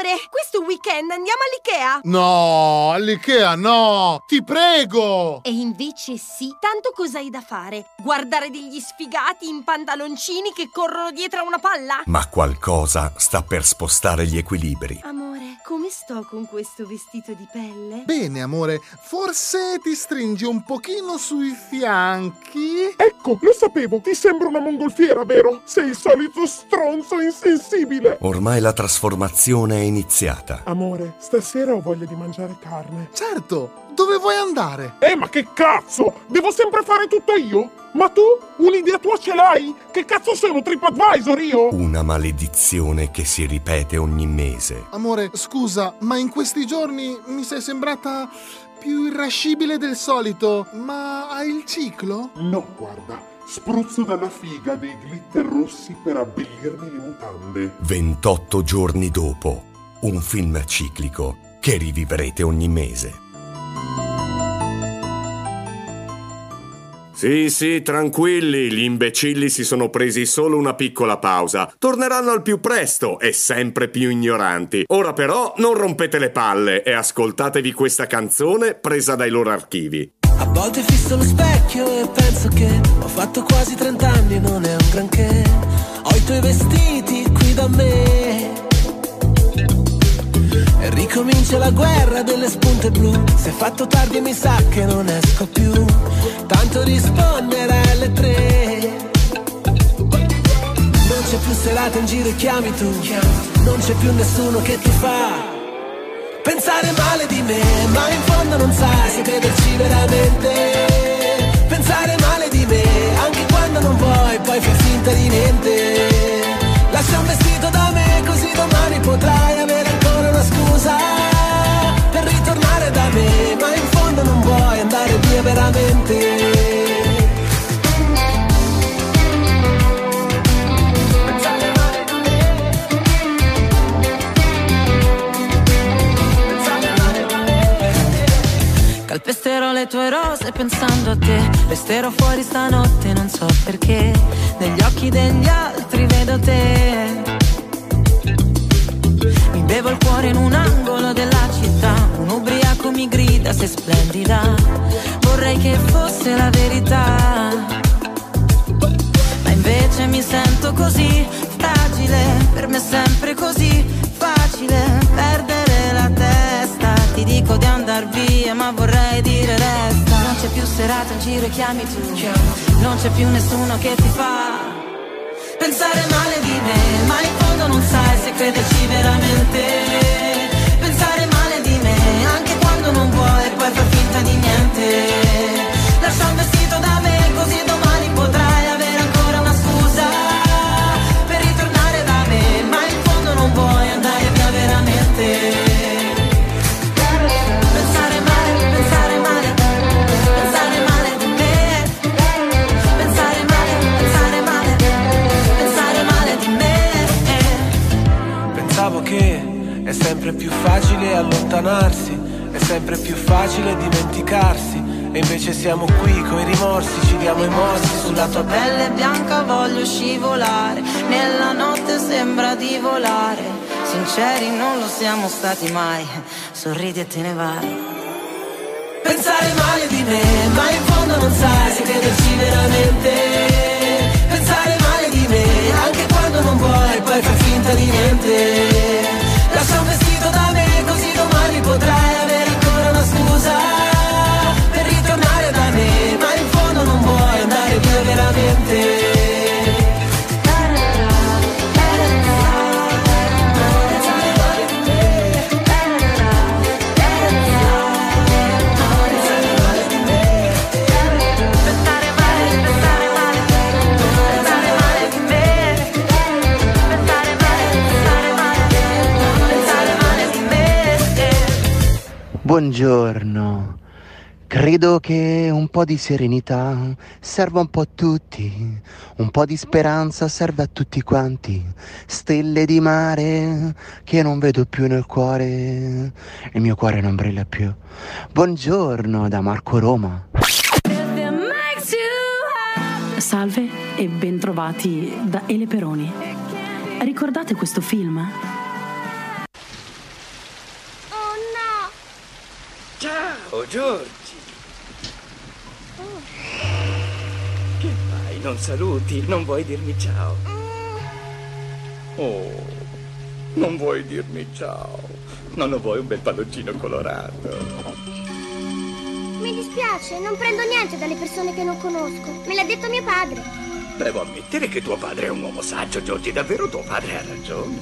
weekend andiamo all'Ikea? No, all'Ikea no, ti prego. E invece sì, tanto cos'hai da fare? Guardare degli sfigati in pantaloncini che corrono dietro a una palla? Ma qualcosa sta per spostare gli equilibri. Amore, come sto con questo vestito di pelle? Bene, amore, forse ti stringi un pochino sui fianchi. Ecco, lo sapevo, ti sembra una mongolfiera, vero? Sei il solito stronzo insensibile. Ormai la trasformazione è iniziata. Amore, stasera ho voglia di mangiare carne. Certo, dove vuoi andare? Eh, ma che cazzo? Devo sempre fare tutto io? Ma tu? Un'idea tua ce l'hai? Che cazzo sono TripAdvisor io? Una maledizione che si ripete ogni mese. Amore, scusa, ma in questi giorni mi sei sembrata più irascibile del solito. Ma hai il ciclo? No, guarda. Spruzzo dalla figa dei glitter rossi per abbellirmi le mutande. 28 giorni dopo, un film ciclico che rivivrete ogni mese. Sì, sì, tranquilli, gli imbecilli si sono presi solo una piccola pausa. Torneranno al più presto e sempre più ignoranti. Ora però non rompete le palle e ascoltatevi questa canzone presa dai loro archivi. A volte fisso lo specchio e penso che ho fatto quasi 30 anni non è un granché. Ho i tuoi vestiti qui da me. E ricomincia la guerra delle spunte blu. Se è fatto tardi mi sa che non esco più. Tanto rispondere alle tre. Non c'è più serata in giro e chiami tu. Non c'è più nessuno che ti fa. Pensare male di me, ma in fondo non sai se crederci veramente. Pensare male di me, anche quando non vuoi, poi fai finta di niente. Lascia un vestito da me, così domani potrai veramente. Calpesterò le tue rose pensando a te. Resterò fuori stanotte, non so perché. Negli occhi degli altri vedo te. Mi bevo il cuore in un angolo della città Ubriaco fuoco mi grida sei splendida. Vorrei che fosse la verità. Ma invece mi sento così fragile. Per me è sempre così facile perdere la testa. Ti dico di andar via ma vorrei dire resta. Non c'è più serata in giro e chiami tu. Non c'è più nessuno che ti fa Pensare male di me, ma in fondo non sai se crederci veramente. Poi far finta di niente. Lascia un vestito da me, così domani potrai avere ancora una scusa per ritornare da me, ma in fondo non vuoi andare via veramente. Pensavo che è sempre più facile allontanarsi, sempre più facile dimenticarsi. E invece siamo qui coi rimorsi, ci diamo i morsi sulla tua pelle. Bianca voglio scivolare, nella notte sembra di volare. Sinceri non lo siamo stati mai, sorridi e te ne vai. Pensare male di me, ma in fondo non sai se crederci veramente. Pensare male di me, anche quando non vuoi, poi fai finta di niente. Lascia un vestito da me, così domani potrai avere Buongiorno. Credo che un po' di serenità serva un po' a tutti, un po' di speranza serve a tutti quanti, stelle di mare che non vedo più nel cuore, il mio cuore non brilla più. Buongiorno da Marco Roma. Salve e bentrovati da Ele Peroni. Ricordate questo film? Ciao, Giorgi. Che fai? Non saluti? Non vuoi dirmi ciao? Oh, non vuoi dirmi ciao? Non lo vuoi un bel palloncino colorato? Mi dispiace, non prendo niente dalle persone che non conosco. Me l'ha detto mio padre. Devo ammettere che tuo padre è un uomo saggio, Giorgi. Davvero tuo padre ha ragione.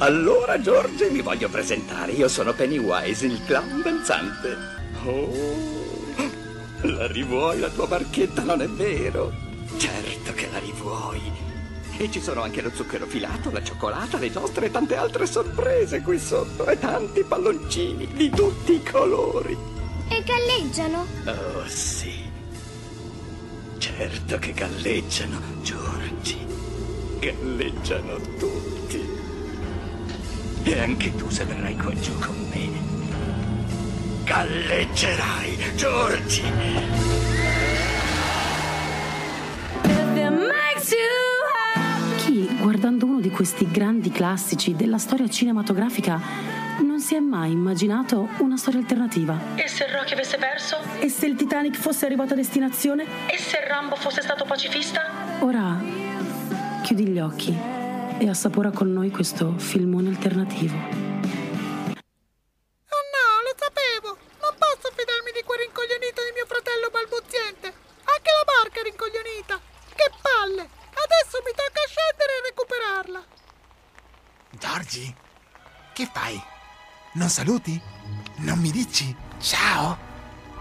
Allora, Giorgi, mi voglio presentare. Io sono Pennywise, il clown danzante. Oh, la rivuoi la tua barchetta, non è vero? Certo che la rivuoi. E ci sono anche lo zucchero filato, la cioccolata, le giostre e tante altre sorprese qui sotto. E tanti palloncini di tutti i colori. E galleggiano? Oh, sì. Certo che galleggiano, Giorgi. Galleggiano tutti. E anche tu se verrai qua giù con me. Galleggerai, Giorgi. Chi, guardando uno di questi grandi classici della storia cinematografica, non si è mai immaginato una storia alternativa? E se Rocky avesse perso? E se il Titanic fosse arrivato a destinazione? E se Rambo fosse stato pacifista? Ora chiudi gli occhi e assapora con noi questo filmone alternativo. Oh no, lo sapevo! Non posso fidarmi di quel rincoglionito di mio fratello balbuziente! Anche la barca è rincoglionita! Che palle! Adesso mi tocca scendere e recuperarla! Giorgi, che fai? Non saluti? Non mi dici ciao?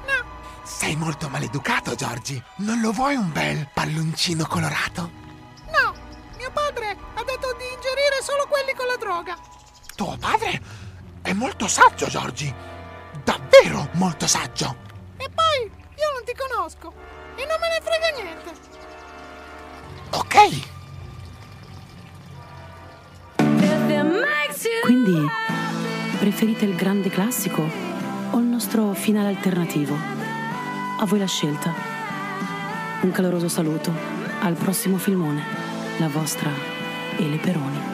No. Sei molto maleducato, Giorgi. Non lo vuoi un bel palloncino colorato? Quelli con la droga! Tuo padre è molto saggio, Giorgi. Davvero molto saggio. E poi io non ti conosco e non me ne frega niente! Ok. Quindi preferite il grande classico o il nostro finale alternativo? A voi la scelta. Un caloroso saluto. Al prossimo filmone. La vostra Ele Peroni.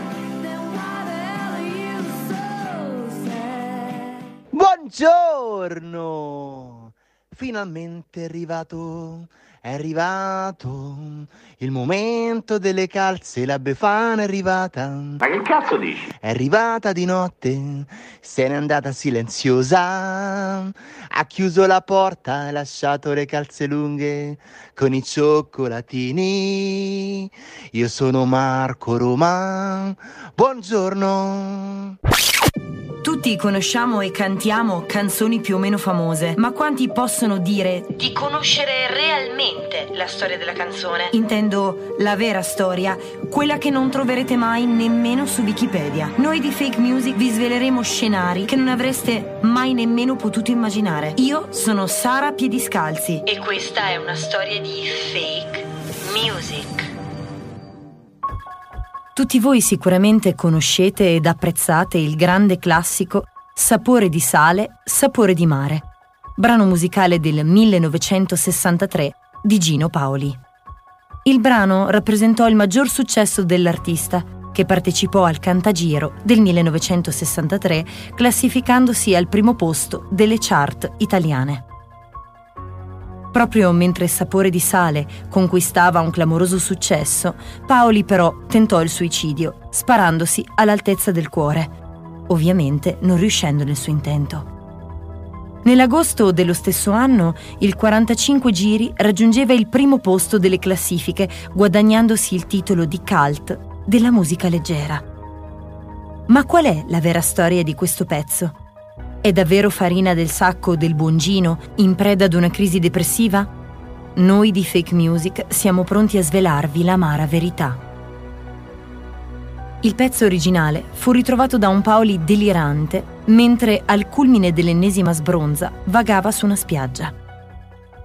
Buongiorno! Finalmente è arrivato, è arrivato il momento delle calze, la befana è arrivata. Ma che cazzo dici? È arrivata di notte, se n'è andata silenziosa, ha chiuso la porta e lasciato le calze lunghe con i cioccolatini. Io sono Marco Roma, buongiorno. Tutti conosciamo e cantiamo canzoni più o meno famose, ma quanti possono dire di conoscere realmente la storia della canzone? Intendo la vera storia, quella che non troverete mai nemmeno su Wikipedia. Noi di Fake Music vi sveleremo scenari che non avreste mai nemmeno potuto immaginare. Io sono Sara Piediscalzi e questa è una storia di Fake Music. Tutti voi sicuramente conoscete ed apprezzate il grande classico Sapore di sale, sapore di mare, brano musicale del 1963 di Gino Paoli. Il brano rappresentò il maggior successo dell'artista, che partecipò al Cantagiro del 1963 classificandosi al primo posto delle chart italiane. Proprio mentre Sapore di sale conquistava un clamoroso successo, Paoli però tentò il suicidio, sparandosi all'altezza del cuore, ovviamente non riuscendo nel suo intento. Nell'agosto dello stesso anno, il 45 giri raggiungeva il primo posto delle classifiche, guadagnandosi il titolo di cult della musica leggera. Ma qual è la vera storia di questo pezzo? È davvero farina del sacco del buongino in preda ad una crisi depressiva? Noi di Fake Music siamo pronti a svelarvi l'amara verità. Il pezzo originale fu ritrovato da un Paoli delirante mentre al culmine dell'ennesima sbronza vagava su una spiaggia.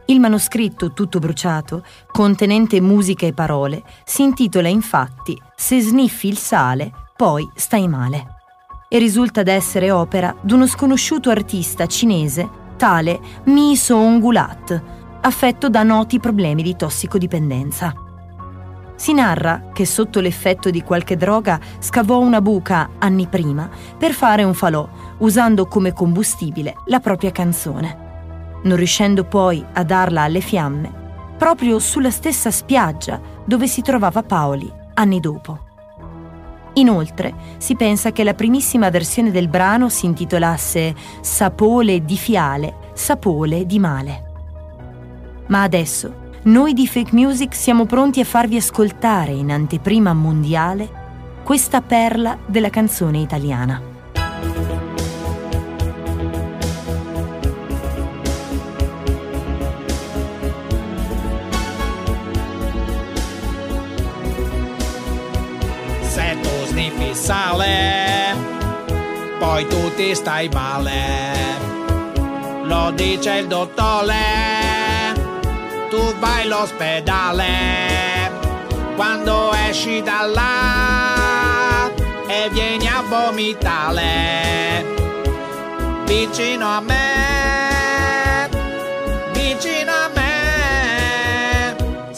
Il manoscritto, tutto bruciato, contenente musica e parole, si intitola infatti Se sniffi il sale, poi stai male e risulta d'essere opera d'uno sconosciuto artista cinese, tale Mi Song-gulat, affetto da noti problemi di tossicodipendenza. Si narra che sotto l'effetto di qualche droga scavò una buca anni prima per fare un falò, usando come combustibile la propria canzone. Non riuscendo poi a darla alle fiamme, proprio sulla stessa spiaggia dove si trovava Paoli anni dopo. Inoltre, si pensa che la primissima versione del brano si intitolasse Sapole di fiale, sapole di male. Ma adesso, noi di Fake Music siamo pronti a farvi ascoltare in anteprima mondiale questa perla della canzone italiana. Sale, poi tu ti stai male. Lo dice il dottore, tu vai all'ospedale. Quando esci da là e vieni a vomitare vicino a me,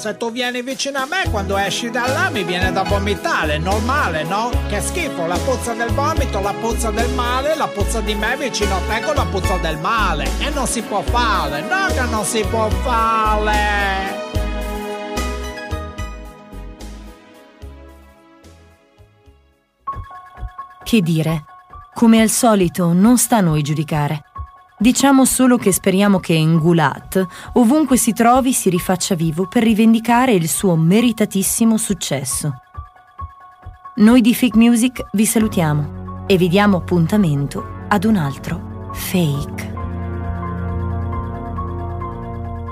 Se tu vieni vicino a me quando esci da là mi viene da vomitare, normale, no? Che schifo, la puzza del vomito, la puzza del male, la puzza di me vicino a te con la puzza del male. E non si può fare, no che non si può fare. Che dire? Come al solito, non sta a noi giudicare. Diciamo solo che speriamo che Ngulat, ovunque si trovi, si rifaccia vivo per rivendicare il suo meritatissimo successo. Noi di Fake Music vi salutiamo e vi diamo appuntamento ad un altro Fake.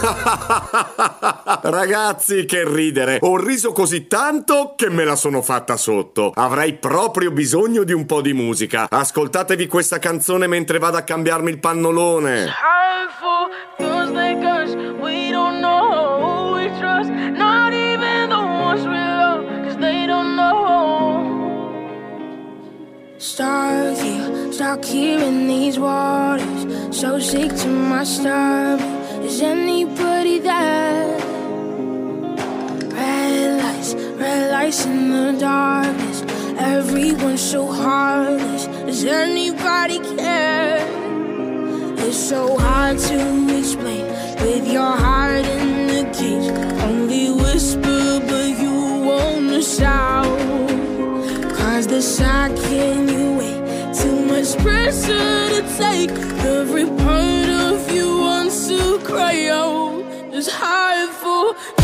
Ragazzi, che ridere! Ho riso così tanto che me la sono fatta sotto. Avrei proprio bisogno di un po' di musica. Ascoltatevi questa canzone mentre vado a cambiarmi il pannolone. Stuck here, stuck here in these waters. So sick to my stomach. Is anybody there? Red lights, red lights in the darkness. Everyone's so heartless. Does anybody care? It's so hard to explain with your heart in the cage. Only whisper, but you wanna shout. Cause the shock second you wait, too much pressure to take. Every part of if you want to cry out, just hide for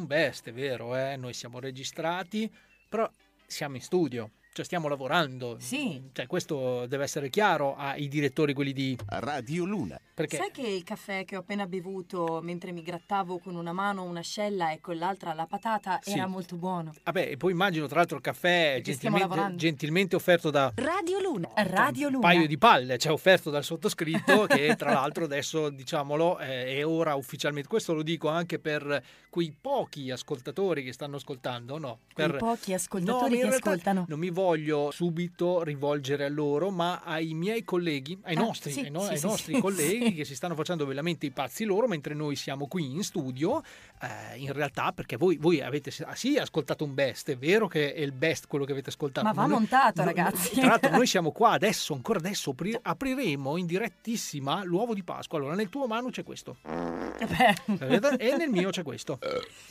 un best, è vero, eh? noi siamo registrati, però siamo in studio, cioè stiamo lavorando. Sì. Cioè, questo deve essere chiaro ai direttori, quelli di Radio Luna. Perché Sai che il caffè che ho appena bevuto mentre mi grattavo con una mano un'ascella e con l'altra la patata Sì. era molto buono? Vabbè, e poi immagino tra l'altro il caffè gentilmente, gentilmente offerto da Radio Luna. Radio un Luna. paio di palle, cioè offerto dal sottoscritto che tra l'altro adesso diciamolo eh, è ora ufficialmente, questo lo dico anche per quei pochi ascoltatori che stanno ascoltando, no? Quei Per... pochi No, ascoltatori in che realtà ascoltano. Non mi voglio subito rivolgere a loro, ma ai miei colleghi, ai Ah, nostri, sì, ai, no- sì, ai sì, nostri colleghi che si stanno facendo veramente i pazzi loro, mentre noi siamo qui in studio. Eh, in realtà, perché voi, voi avete ah, sì ascoltato un best, è vero che è il best quello che avete ascoltato. Ma va noi- montato, no- ragazzi. Tra l'altro, noi siamo qua adesso, ancora adesso, apri- apriremo in direttissima l'uovo di Pasqua. Allora, nel tuo Manu c'è questo. Vedete? E nel mio c'è questo.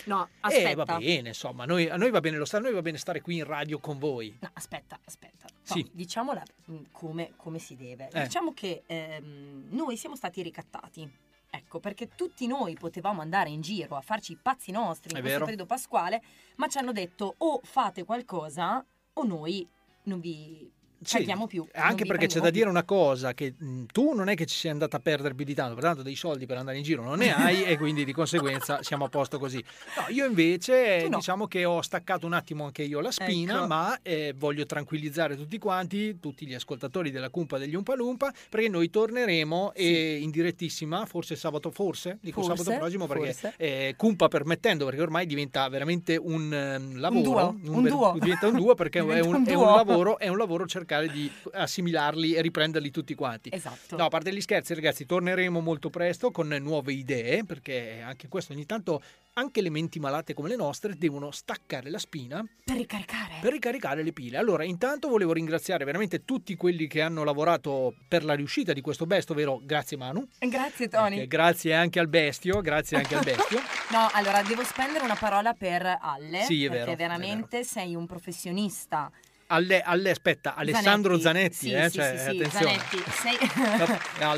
No, Eh, va aspetta. bene, insomma, noi- a noi va bene lo sta, a noi va bene stare qui in radio con voi. No, aspetta, aspetta. No, Sì. Diciamola mm, come, come si deve. Eh. Diciamo che ehm, noi siamo stati ricattati. Ecco, perché tutti noi potevamo andare in giro a farci i pazzi nostri in È questo vero. periodo pasquale, ma ci hanno detto o fate qualcosa o noi non vi Sì, paghiamo più. Anche perché c'è da più. dire una cosa, che mh, tu non è che ci sei andata a perdere più di tanto, pertanto dei soldi per andare in giro non ne hai e quindi di conseguenza siamo a posto così. No, io invece no. diciamo che ho staccato un attimo anche io la spina, Ecco. ma eh, voglio tranquillizzare tutti quanti, tutti gli ascoltatori della Cumpa degli Umpalumpa, perché noi torneremo e in direttissima, forse sabato, forse, dico Forse, sabato prossimo perché eh, Cumpa permettendo, perché ormai diventa veramente un ehm, lavoro, duo, un ver- duo. diventa un duo perché è un, un è un duo. lavoro, è un lavoro cercare di assimilarli e riprenderli tutti quanti. Esatto. No, a parte gli scherzi, ragazzi, torneremo molto presto con nuove idee, perché anche questo ogni tanto anche le menti malate come le nostre devono staccare la spina Per ricaricare. per ricaricare le pile. Allora, intanto volevo ringraziare veramente tutti quelli che hanno lavorato per la riuscita di questo best, ovvero grazie Manu. Grazie Tony. E grazie anche al bestio, grazie anche al bestio. No, allora devo spendere una parola per Alle. Sì, è perché vero, è veramente sei un professionista alle, alle- aspetta, Alessandro Zanetti, Sì, eh, sì, cioè, sì, sì, attenzione. Zanetti,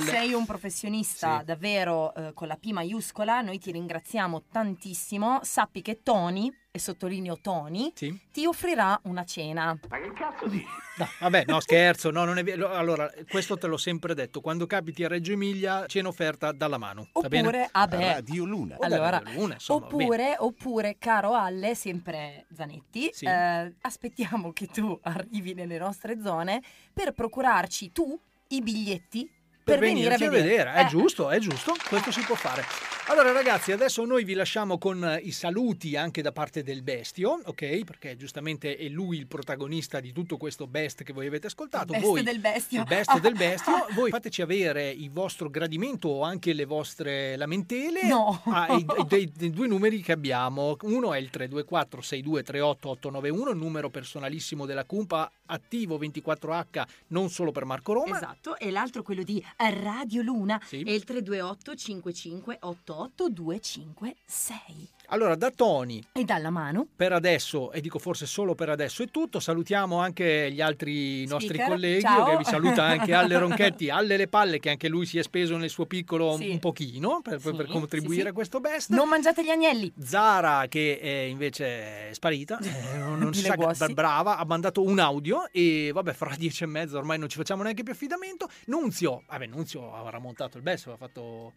sei, un professionista davvero eh, con la P maiuscola, noi ti ringraziamo tantissimo. Sappi che Tony, e sottolineo Tony, Sì. ti offrirà una cena. Ma che cazzo dici? No, vabbè, no, scherzo, no, non è vero. Allora, questo te l'ho sempre detto, quando capiti a Reggio Emilia, cena offerta dalla mano? Oppure, ah beh, Radio Luna. Allora, Luna, insomma, oppure, oppure, caro Alle, sempre Zanetti, Sì. eh, aspettiamo che tu arrivi nelle nostre zone per procurarci tu i biglietti per, per, venire a venirci vedere. È Eh, giusto, è giusto, questo si può fare. Allora ragazzi, adesso noi vi lasciamo con eh, i saluti anche da parte del Bestio, ok? Perché giustamente è lui il protagonista di tutto questo best che voi avete ascoltato. Il best voi, del bestio. Il best del bestio. Voi fateci avere il vostro gradimento o anche le vostre lamentele No. ai, dei, dei due numeri che abbiamo. Uno è il 324 6238 891, il numero personalissimo della Cumpa, attivo 24H, non solo per Marco Roma. Esatto, e l'altro quello di Radio Luna Sì. è il 328 55 88 256. Allora, da Tony E dalla mano per adesso, e dico forse solo per adesso, è tutto. Salutiamo anche gli altri nostri Speaker, colleghi, ciao. che vi saluta anche Alle Ronchetti, Alle Le Palle, che anche lui si è speso nel suo piccolo Sì. un pochino per, per- per contribuire sì, sì. a questo best. Non mangiate gli agnelli. Zara, che eh, invece è sparita, eh, non, si sa guossi. brava, ha mandato un audio e vabbè, fra dieci e mezza ormai non ci facciamo neanche più affidamento. Nunzio, vabbè, Nunzio avrà montato il best, aveva fatto.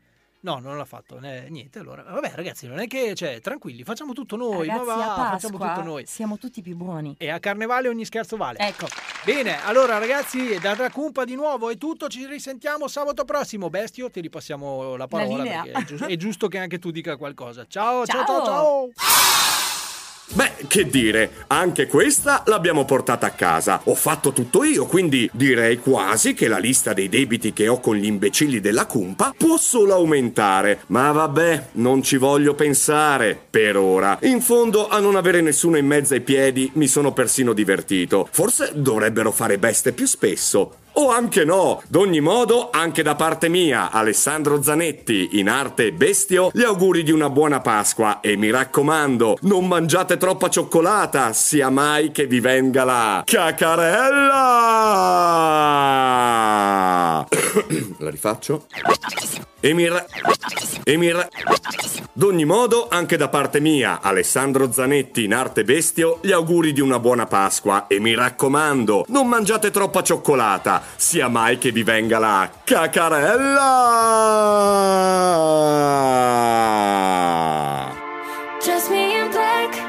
No, non l'ha fatto, né- niente. Allora, vabbè, ragazzi, non è che, cioè, tranquilli, facciamo tutto noi. Ragazzi, ma va, a facciamo Pasqua tutto noi. siamo tutti più buoni. E a carnevale ogni scherzo vale. Ecco. Bene, allora ragazzi, da Dracumpa di nuovo è tutto, ci risentiamo sabato prossimo. Bestio, ti ripassiamo la parola perché è giusto, è giusto che anche tu dica qualcosa. Ciao, ciao, Ciao. ciao, ciao. Beh, che dire, anche questa l'abbiamo portata a casa. Ho fatto tutto io, quindi direi quasi che la lista dei debiti che ho con gli imbecilli della cumpa può solo aumentare. Ma vabbè, non ci voglio pensare, per ora. In fondo, a non avere nessuno in mezzo ai piedi, mi sono persino divertito. Forse dovrebbero fare beste più spesso. O anche no, d'ogni modo, anche da parte mia, Alessandro Zanetti, in arte bestio, gli auguri di una buona Pasqua e mi raccomando, non mangiate troppa cioccolata, sia mai che vi venga la cacarella! la rifaccio? E e mi ra- D'ogni modo, anche da parte mia, Alessandro Zanetti in arte bestio, gli auguri di una buona Pasqua e mi raccomando, non mangiate troppa cioccolata, sia mai che vi venga la cacarella! Dress me in black,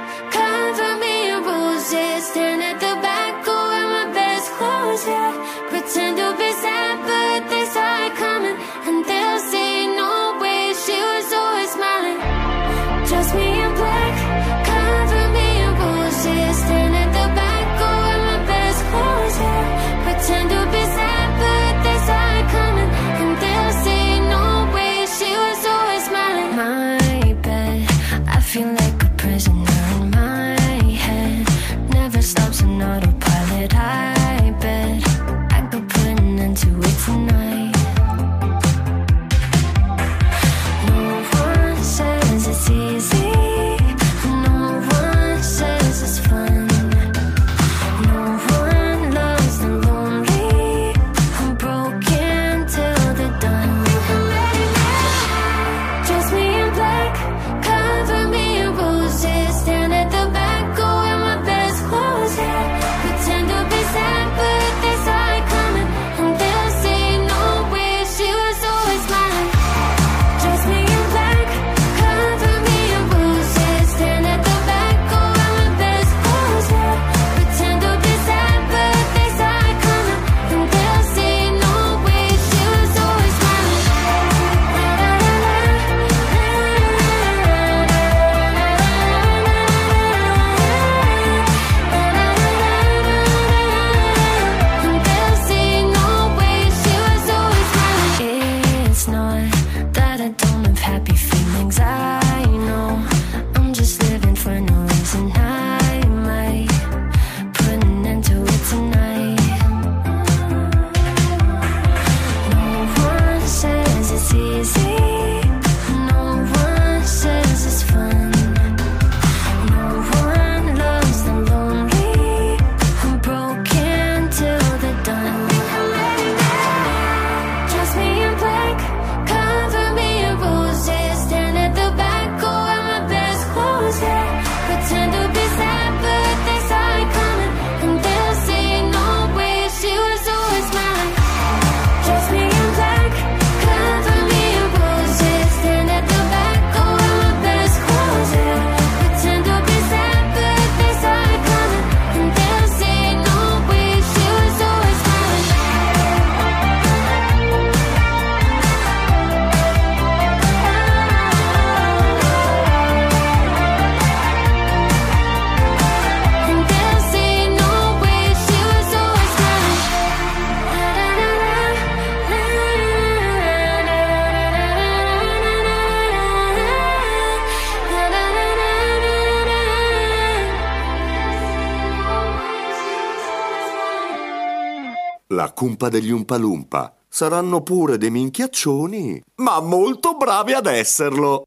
cumpa degli Umpalumpa. Saranno pure dei minchiaccioni, ma molto bravi ad esserlo.